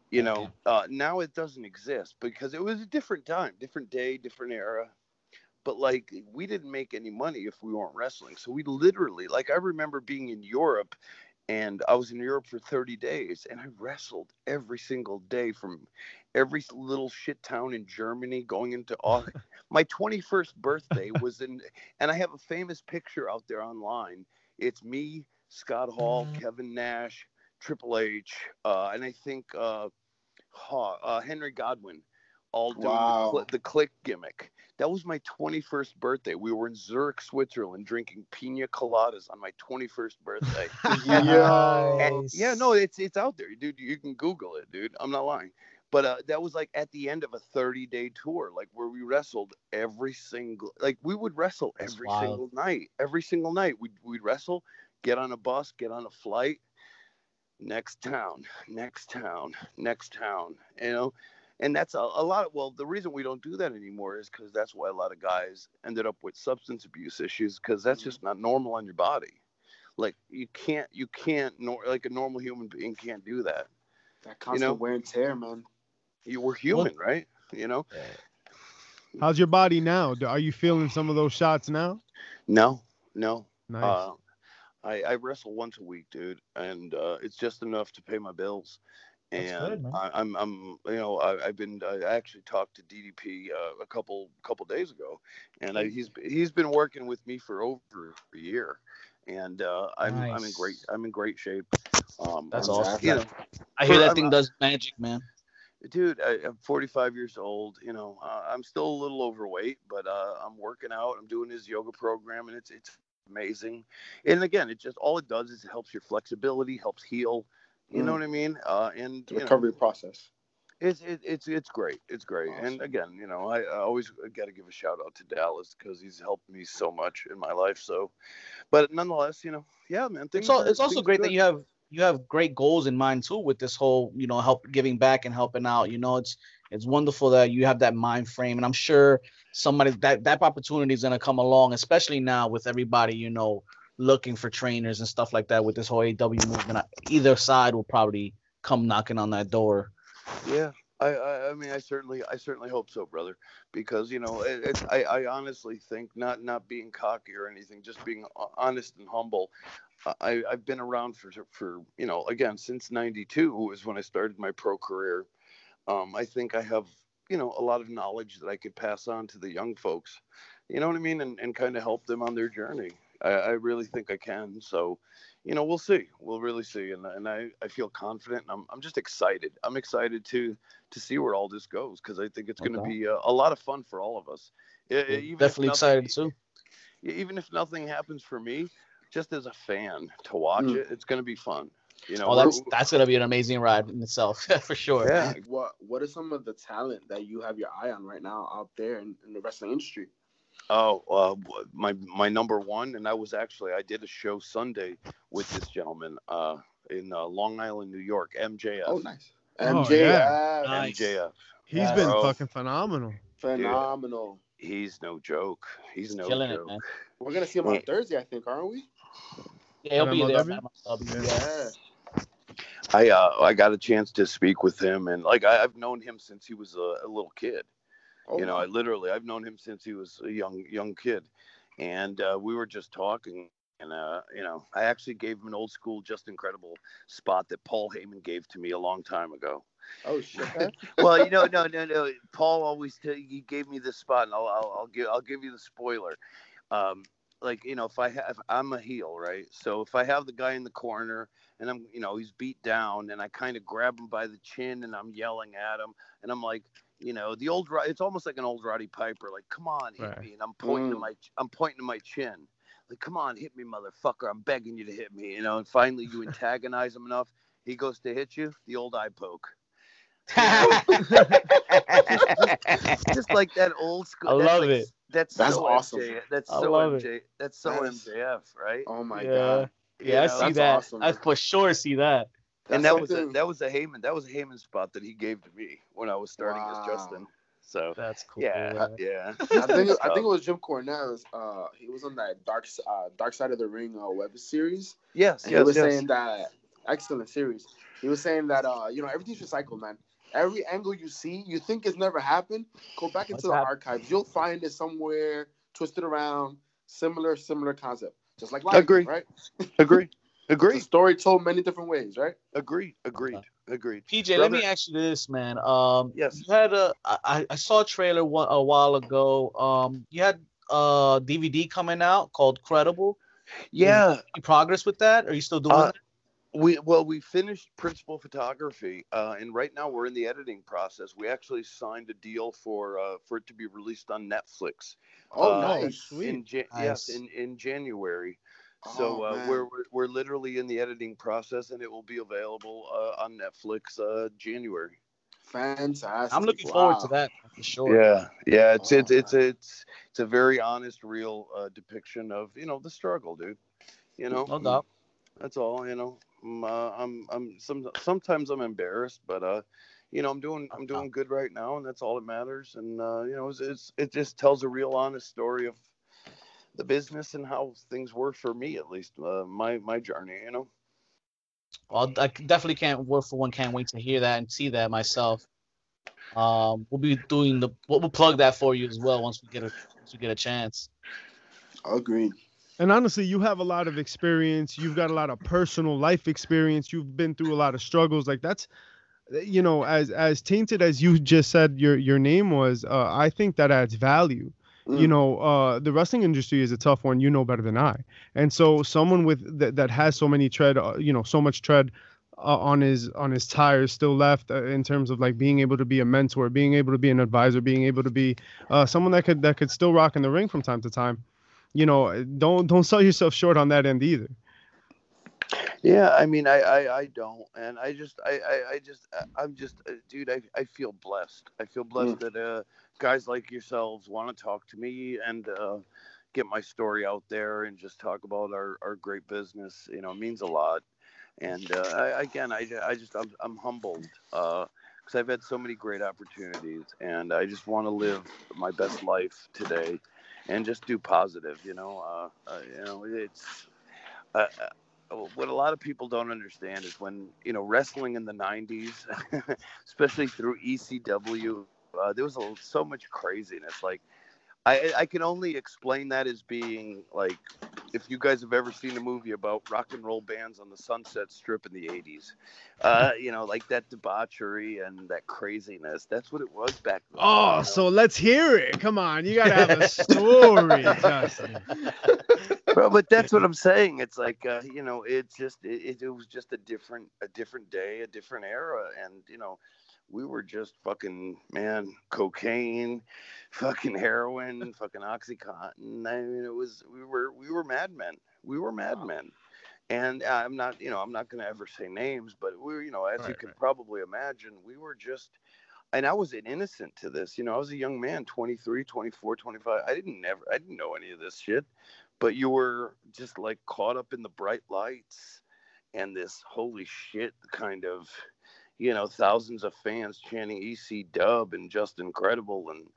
You know, uh, now it doesn't exist because it was a different time, different day, different era. But like, we didn't make any money if we weren't wrestling. So we literally, like, I remember being in Europe and I was in Europe for 30 days and I wrestled every single day from every little shit town in Germany going into *laughs* all my 21st birthday was in and I have a famous picture out there online. It's me, Scott Hall, mm-hmm. Kevin Nash, Triple H, uh, and I think uh, uh, Henry Godwinn all doing wow. the, cl- the Kliq gimmick. That was my 21st birthday. We were in Zurich, Switzerland, drinking pina coladas on my 21st birthday. *laughs* yeah, yeah, no, it's it's out there, dude. You can Google it, dude. I'm not lying. But uh, that was like at the end of a 30 day tour, like where we wrestled every single, like we would wrestle every single night. Every single night, we'd we'd wrestle, get on a bus, get on a flight, next town, next town, next town. You know, and that's a, a lot of, well the reason we don't do that anymore is because that's why a lot of guys ended up with substance abuse issues because that's mm-hmm. just not normal on your body. Like you can't you can't nor, like a normal human being can't do that that constant you know? wear and tear man. You were human well, right? You know? How's your body now? Are you feeling some of those shots now? No no. Nice. Uh, I, I wrestle once a week, dude, and uh, it's just enough to pay my bills and good, I, am I'm, I'm, you know, I, have been, I actually talked to DDP uh, a couple, couple days ago, and I, he's, he's been working with me for over a year, and uh, I'm, nice. I'm in great, I'm in great shape. Um, That's I'm, awesome. You know, I hear that I'm, thing does magic, man. Dude, I, am 45 years old. You know, uh, I'm still a little overweight, but uh, I'm working out. I'm doing his yoga program, and it's, it's amazing. And again, it just all it does is it helps your flexibility, helps heal you mm. know what I mean? Uh, and the recovery know, process. It's it, it's it's great. It's great. Awesome. And again, you know, I, I always got to give a shout out to Dallas because he's helped me so much in my life. So, but nonetheless, you know, yeah, man. It's, all, it's also great good. that you have you have great goals in mind too with this whole you know help giving back and helping out. You know, it's it's wonderful that you have that mind frame, and I'm sure somebody that that opportunity is gonna come along, especially now with everybody you know looking for trainers and stuff like that with this whole AEW movement. Either side will probably come knocking on that door. Yeah, I, I, I mean, I certainly, I certainly hope so, brother. Because you know, it, it's, I, I honestly think not, not being cocky or anything, just being honest and humble. I, I've been around for, for you know, again since '92 was when I started my pro career. Um, I think I have, you know, a lot of knowledge that I could pass on to the young folks. You know what I mean, and, and kind of help them on their journey. I, I really think I can. So, you know, we'll see. We'll really see. And, and I, I feel confident. I'm, I'm just excited. I'm excited to to see where all this goes because I think it's going to be a, a, lot of fun for all of us. Even Definitely nothing, excited too. Even if nothing happens for me, just as a fan to watch mm. it, it's going to be fun. You know, oh, that's that's going to be an amazing ride in itself *laughs* for sure. Yeah. What What are some of the talent that you have your eye on right now out there in, in the wrestling industry? Oh, uh, my my number one, and I was actually I did a show Sunday with this gentleman uh, in uh, Long Island, New York, MJF. Oh, nice. MJF. Oh, yeah. Nice. MJF. He's yeah, been bro. fucking phenomenal. Phenomenal. Dude, he's no joke. He's, he's no joke. It, man. We're gonna see him on Thursday, I think, aren't we? Yeah, he'll be there. Yeah. I uh, I got a chance to speak with him, and like I, have known him since he was a, a little kid. Oh, you know, I literally I've known him since he was a young young kid, and uh, we were just talking, and uh, you know, I actually gave him an old school, just incredible spot that Paul Heyman gave to me a long time ago. Oh shit! *laughs* well, you know, no, no, no. Paul always t- he gave me this spot, and I'll, I'll, I'll give I'll give you the spoiler. Um, like you know, if I have I'm a heel, right? So if I have the guy in the corner and I'm you know he's beat down, and I kind of grab him by the chin and I'm yelling at him, and I'm like, you know, the old it's almost like an old Roddy Piper, like, come on, hit right. me, and I'm pointing mm. to my I'm pointing to my chin, like, come on, hit me, motherfucker, I'm begging you to hit me, you know, and finally you antagonize him enough, he goes to hit you, the old eye poke. just, *laughs* just, like that old school. I love like, it. That's, that's so awesome. MJ, that's so MJ. It. That's so that's, MJF, right? Oh my yeah. god. Yeah, you I know, see that. Awesome, I for sure see that. That's and that was a, that was a Heyman that was a Heyman spot that he gave to me when I was starting wow. as Justin. So that's cool. Yeah, *laughs* yeah. I think I think it was Jim Cornette. Uh, he was on that dark uh, Dark Side of the Ring uh, web series. Yes, and yes. He was yes. saying that excellent series. He was saying that uh, you know everything's recycled, man. Every angle you see, you think it's never happened. Go back into What's the happened? archives. You'll find it somewhere twisted around. Similar, similar concept. Just like life, agree, right? agree. *laughs* Agreed. story told many different ways, right? Agreed. Agreed. Agreed. PJ, Brother, let me ask you this, man. Um, yes. You had a. I, I saw a trailer one, a while ago. Um, you had a DVD coming out called Credible. Yeah. Any progress with that? Are you still doing uh, it? We well, we finished principal photography, uh, and right now we're in the editing process. We actually signed a deal for uh, for it to be released on Netflix. Oh, uh, nice, sweet. In, nice. Yes, in in January. So oh, uh, we're, we're literally in the editing process, and it will be available uh, on Netflix uh, January. Fantastic! I'm looking wow. forward to that for sure. Yeah, yeah. It's oh, it's, it's it's it's a very honest, real uh, depiction of you know the struggle, dude. You know, no doubt. That's all. You know, I'm uh, I'm, I'm some sometimes I'm embarrassed, but uh, you know, I'm doing I'm doing good right now, and that's all that matters. And uh, you know, it's, it's it just tells a real honest story of the business and how things were for me at least uh, my my journey you know? Well i definitely can't work for one can't wait to hear that and see that myself. Um we'll be doing the we'll, we'll plug that for you as well once we get a once we get a chance. Agreed. And honestly you have a lot of experience. You've got a lot of personal life experience. You've been through a lot of struggles. Like that's you know as as tainted as you just said your your name was uh, i think that adds value Mm. You know, uh, the wrestling industry is a tough one. You know better than I. And so, someone with that that has so many tread, uh, you know, so much tread uh, on his on his tires still left uh, in terms of like being able to be a mentor, being able to be an advisor, being able to be uh, someone that could that could still rock in the ring from time to time. You know, don't don't sell yourself short on that end either. Yeah, I mean, I, I, I don't, and I just, I, I, I just, I'm just, uh, dude, I, I feel blessed. I feel blessed mm. that, uh, guys like yourselves want to talk to me and uh, get my story out there and just talk about our, our great business. You know, it means a lot. And uh, I, again, I, I just I'm, I'm humbled because uh, I've had so many great opportunities, and I just want to live my best life today, and just do positive. You know, uh, uh you know, it's uh, uh, what a lot of people don't understand is when you know wrestling in the 90s *laughs* especially through ecw uh, there was a, so much craziness like I, I can only explain that as being like if you guys have ever seen a movie about rock and roll bands on the Sunset Strip in the 80s, uh, *laughs* you know, like that debauchery and that craziness. That's what it was back then. Oh, you know? so let's hear it. Come on. You got to have a *laughs* story, Justin. *laughs* Bro, but that's what I'm saying. It's like, uh, you know, it's just, it, it was just a different, a different day, a different era. And, you know, we were just fucking man, cocaine, *laughs* fucking heroin, *laughs* fucking oxycontin. I mean, it was we were we were madmen. We were madmen. And I'm not, you know, I'm not going to ever say names, but we were, you know, as right, you can right. probably imagine, we were just, and I was an innocent to this. You know, I was a young man, 23, 24, 25. I didn't never, I didn't know any of this shit, but you were just like caught up in the bright lights and this holy shit kind of, you know, thousands of fans chanting EC Dub and just incredible. And,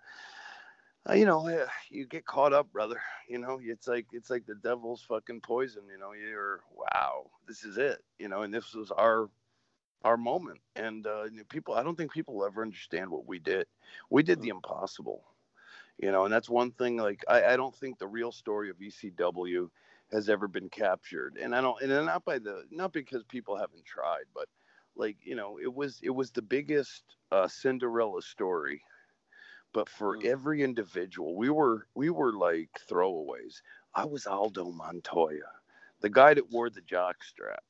uh, you know, eh, you get caught up, brother. You know, it's like, it's like the devil's fucking poison. You know, you're, wow, this is it, you know, and this was our, our moment. And uh, people, I don't think people ever understand what we did. We did the impossible, you know, and that's one thing. Like, I, I don't think the real story of ECW has ever been captured. And I don't, and not by the, not because people haven't tried, but like you know it was it was the biggest uh, cinderella story but for mm. every individual we were we were like throwaways i was aldo montoya the guy that wore the jock strap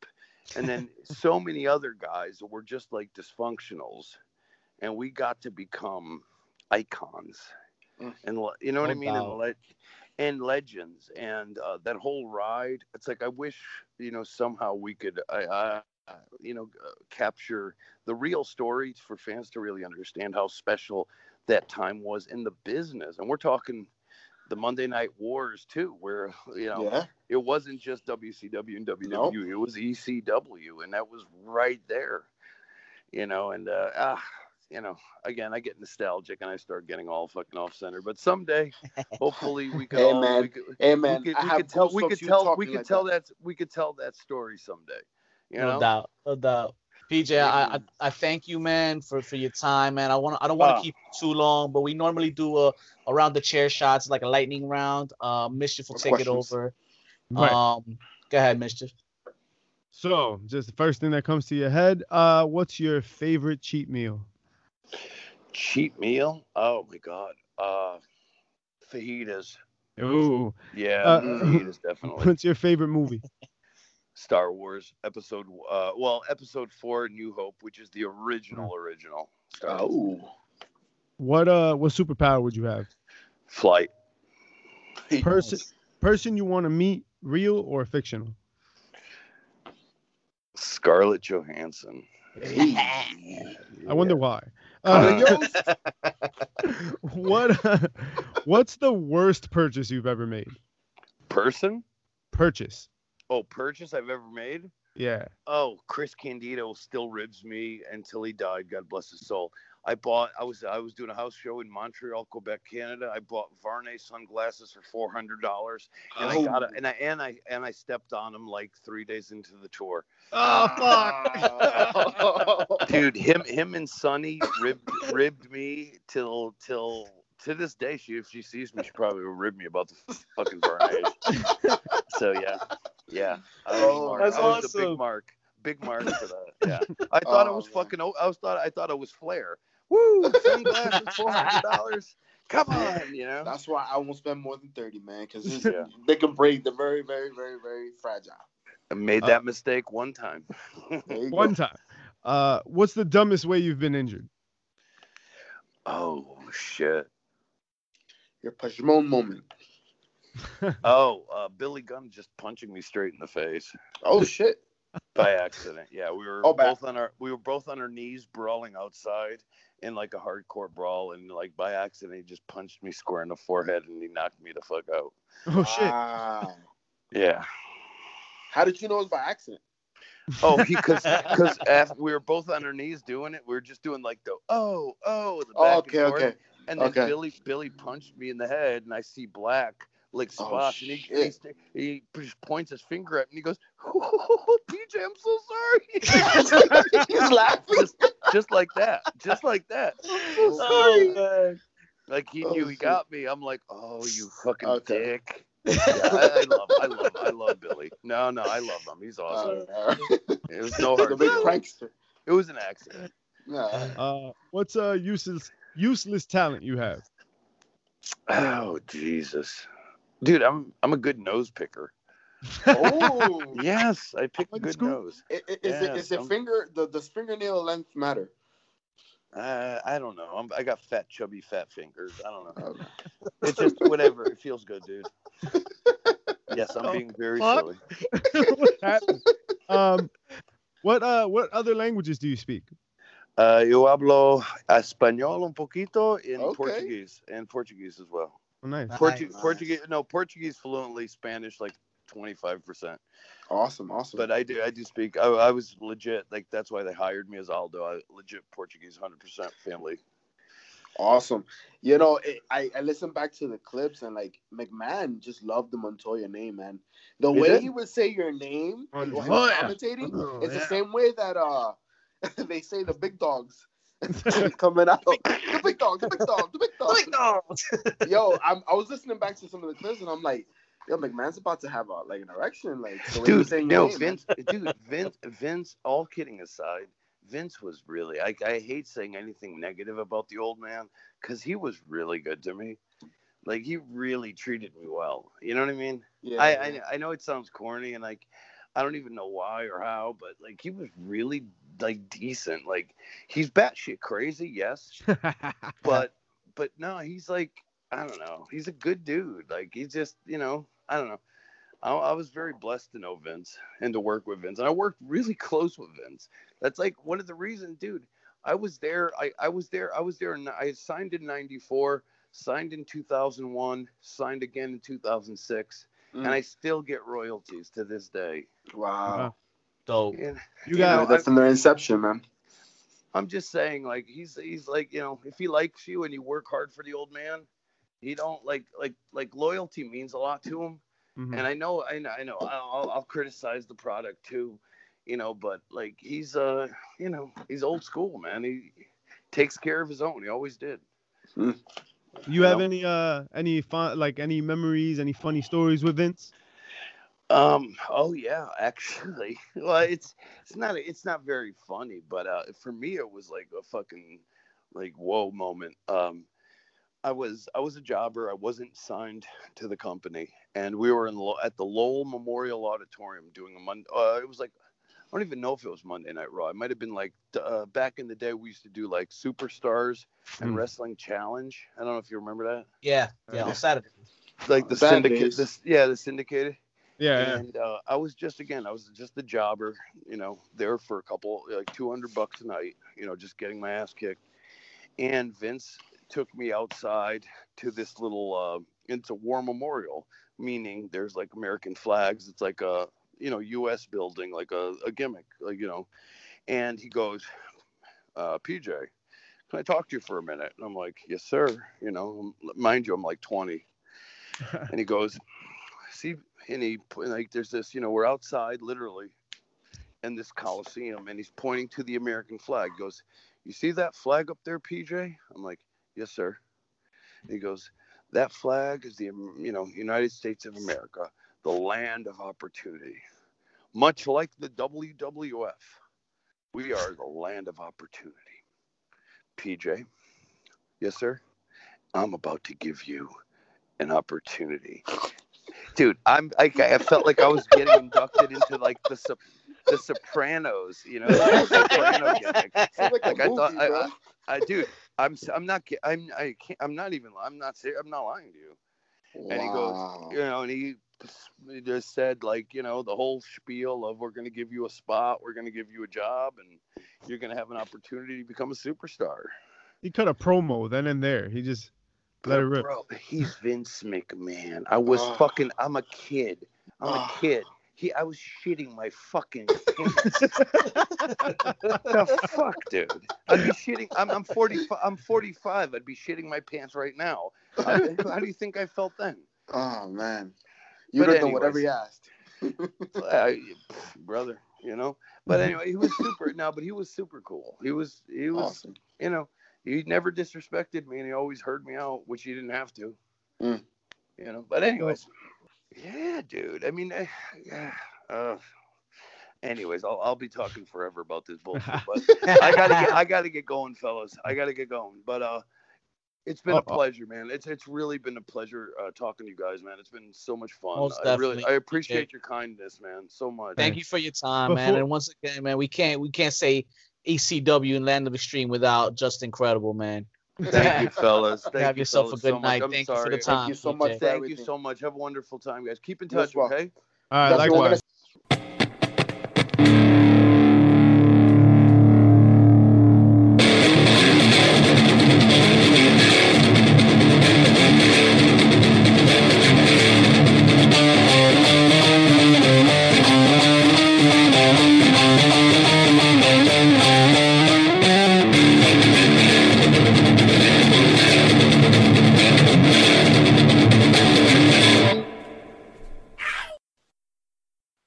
and then *laughs* so many other guys that were just like dysfunctionals and we got to become icons mm. and you know what no i mean and, le- and legends and uh, that whole ride it's like i wish you know somehow we could I, I uh, you know, uh, capture the real story for fans to really understand how special that time was in the business. And we're talking the Monday Night Wars too, where you know yeah. it wasn't just WCW and WWE, nope. it was ECW, and that was right there. You know, and uh, ah, you know, again, I get nostalgic and I start getting all fucking off center. But someday, *laughs* hopefully, we could. all, man, we could, man, we could, we could tell, we could tell, we could like tell that. that. we could tell that story someday. You no know? doubt, no doubt. PJ, I, I, I thank you, man, for, for your time, man. I want I don't want to oh. keep too long, but we normally do a around the chair shots like a lightning round. Uh, Mischief will take questions. it over. Right. Um, go ahead, Mischief. So, just the first thing that comes to your head, uh, what's your favorite cheat meal? Cheat meal? Oh my god. Uh, fajitas. Ooh. Yeah, uh, fajitas *laughs* definitely. What's your favorite movie? Star Wars episode uh well episode 4 New Hope which is the original original Star oh. What uh what superpower would you have? Flight. *laughs* Person person you want to meet real or fictional? Scarlett Johansson. *laughs* I wonder why. Uh, *laughs* what uh, what's the worst purchase you've ever made? Person? Purchase Oh, purchase I've ever made? Yeah. Oh, Chris Candido still ribs me until he died. God bless his soul. I bought. I was. I was doing a house show in Montreal, Quebec, Canada. I bought Vuarnet sunglasses for four hundred dollars, and oh. I got it. And I and I and I stepped on them like three days into the tour. Oh fuck, *laughs* *laughs* dude! Him, him, and Sunny ribbed ribbed me till till to this day. She if she sees me, she probably will rib me about the fucking Vuarnet. *laughs* so yeah. Yeah. Oh, that's I was awesome. a big mark. Big mark for that. *laughs* Yeah. I thought oh, it was man. fucking. I was thought I thought it was Flair. Woo! Sunglasses, four hundred dollars. Come *laughs* on, you know. That's why I won't spend more than thirty, man, because yeah. they can break. They're very, very, very, very fragile. I made that uh, mistake one time. one go. time. Uh, what's the dumbest way you've been injured? Oh shit! Your Pashmon moment. *laughs* oh, uh, Billy Gunn just punching me straight in the face. Oh shit! By accident. Yeah, we were oh, both on our we were both on our knees brawling outside in like a hardcore brawl, and like by accident he just punched me square in the forehead and he knocked me the fuck out. Oh shit! Wow. Yeah. How did you know it was by accident? Oh, because because *laughs* we were both on our knees doing it. We were just doing like the oh oh the back okay, and forth. okay. And then okay. Billy Billy punched me in the head, and I see black like Oh, spots, and he, he st- he just points his finger at me. and He goes, *laughs* oh, "PJ, I'm so sorry." *laughs* He's *laughs* laughing. just, just like that, just like that. Oh man. Like he Oh, knew he shit. got me. I'm like, "Oh, you fucking Okay. dick." Yeah, I, I love, I love, I love Billy. No, no, I love him. He's awesome. Uh, It was no the hard. big prankster. It was an accident. Yeah. Uh, what's a useless useless talent you have? Oh Jesus, dude, I'm I'm a good nose picker. Oh. *laughs* Yes, I pick a Went good school? nose. I- I- Is it Yeah, is it some- finger the does fingernail length matter? Uh, I don't know. I'm, I got fat, chubby, fat fingers. I don't know. Okay. It's just whatever. It feels good, dude. *laughs* Yes, I'm being very fuck? silly. *laughs* what happened? Um, what uh, what other languages do you speak? Uh, yo hablo español un poquito in Okay. Portuguese and Portuguese as well. Oh, nice. Portu- Nice. Portuguese, no, Portuguese fluently, Spanish like 25%. Awesome, awesome. But I do, I do speak. I, I was legit, like that's why they hired me as Aldo. I legit Portuguese, 100% family. Awesome. You know, it, I I listened back to the clips and like McMahon just loved the Montoya name, man. The He way did? he would say your name while he's Montoya. commentating, Oh, it's yeah. the same way that uh *laughs* they say the big dogs *laughs* coming out. The big dog, the big dog, the big dog. The big dog. *laughs* Yo, I'm, I was listening back to some of the clips and I'm like, yo, McMahon's about to have a like an erection, like the way he was Dude, saying no, name, man. Vince, dude, Vince, Vince. All kidding aside, Vince was really. I, I hate saying anything negative about the old man because he was really good to me. Like he really treated me well. You know what I mean? Yeah, I, yeah. I I know it sounds corny and like I don't even know why or how, but like he was really like decent. Like he's batshit crazy, yes, *laughs* but but no, he's like I don't know. He's a good dude. Like he's just you know I don't know. I, I was very blessed to know Vince and to work with Vince, and I worked really close with Vince. That's like one of the reasons, dude. I was there. I, I was there. I was there. And I signed in '94, signed in 2001, signed again in 2006, Mm. and I still get royalties to this day. wow. Dope. And You You got know, That's from their inception, man. I'm just saying, like he's he's like you know, if he likes you and you work hard for the old man, he don't like like like loyalty means a lot to him. Mhm. And I know I know I know I'll, I'll criticize the product too, you know, but like he's uh you know he's old school man. He takes care of his own. He always did. You have know? any uh any fun like any memories, any funny stories with Vince? Um. Oh yeah. Actually, *laughs* well, it's it's not it's not very funny, but uh, for me it was like a fucking like whoa moment. Um, I was I was a jobber. I wasn't signed to the company, and we were in at the Lowell Memorial Auditorium doing a Monday. Uh, it was like I don't even know if it was Monday Night Raw. It might have been like uh, back in the day we used to do like Superstars and Mm. Wrestling Challenge. I don't know if you remember that. Yeah, yeah, on Saturday. Like the Bad syndicate. days. This yeah, the syndicated Yeah. and uh, I was just again, I was just a jobber, you know, there for a couple like two hundred bucks a night, you know, just getting my ass kicked. And Vince took me outside to this little, uh, it's a war memorial, meaning there's like American flags. It's like a you know U.S. building, like a, a gimmick, like you know. And he goes, uh, PJ, can I talk to you for a minute? And I'm like, yes, sir. You know, mind you, I'm like 20 *laughs* and he goes, see, and he like, there's this, you know, we're outside literally in this coliseum, and he's pointing to the American flag. He goes, you see that flag up there, PJ? I'm like, yes, sir. And he goes, that flag is the, you know, United States of America, the land of opportunity. Much like the WWF, we are the land of opportunity. PJ, yes, sir. I'm about to give you an opportunity. Dude, I'm I, I felt like I was getting inducted into like the the Sopranos, you know, the Soprano *laughs* gimmick. Sounds like, Like, I thought- I- bro. I dude, I'm I'm not I'm I can't I'm not even I'm not I'm not lying to you. and he goes, You know, and he just said like, you know, the whole spiel of we're going to give you a spot, we're going to give you a job and you're going to have an opportunity to become a superstar. He cut a promo then and there. He just let it rip. Bro, he's *laughs* Vince McMahon. I was Oh. fucking. I'm a kid. I'm a Oh. kid. he I was shitting my fucking *laughs* pants. the fuck, dude? I'd be shitting. I'm I'm 40. I'm 45. I'd be shitting my pants right now. How, how do you think I felt then? Oh man, you would have done whatever he asked. uh, brother, you know. But anyway, he was super. no, but he was super cool. He was. He was. Awesome. You know, he never disrespected me, and he always heard me out, which he didn't have to. Mm. You know. But anyways, yeah, dude. I mean, yeah. Uh, anyways, I'll I'll be talking forever about this bullshit, but *laughs* I gotta get I gotta get going, fellas. I gotta get going. But uh, it's been a pleasure, man. It's it's really been a pleasure uh, talking to you guys, man. It's been so much fun. Most I really I appreciate your kindness, man, so much. Thank you for your time, Before... man. And once again, man, we can't we can't say ECW and Land of Extreme without Justin Credible, man. Thank you, *laughs* fellas. Thank Have you yourself fellas a good so night. Thank sorry. you for the time. Thank you so much. Thank you so much. Have a wonderful time, guys. Keep in touch, okay? All right, likewise.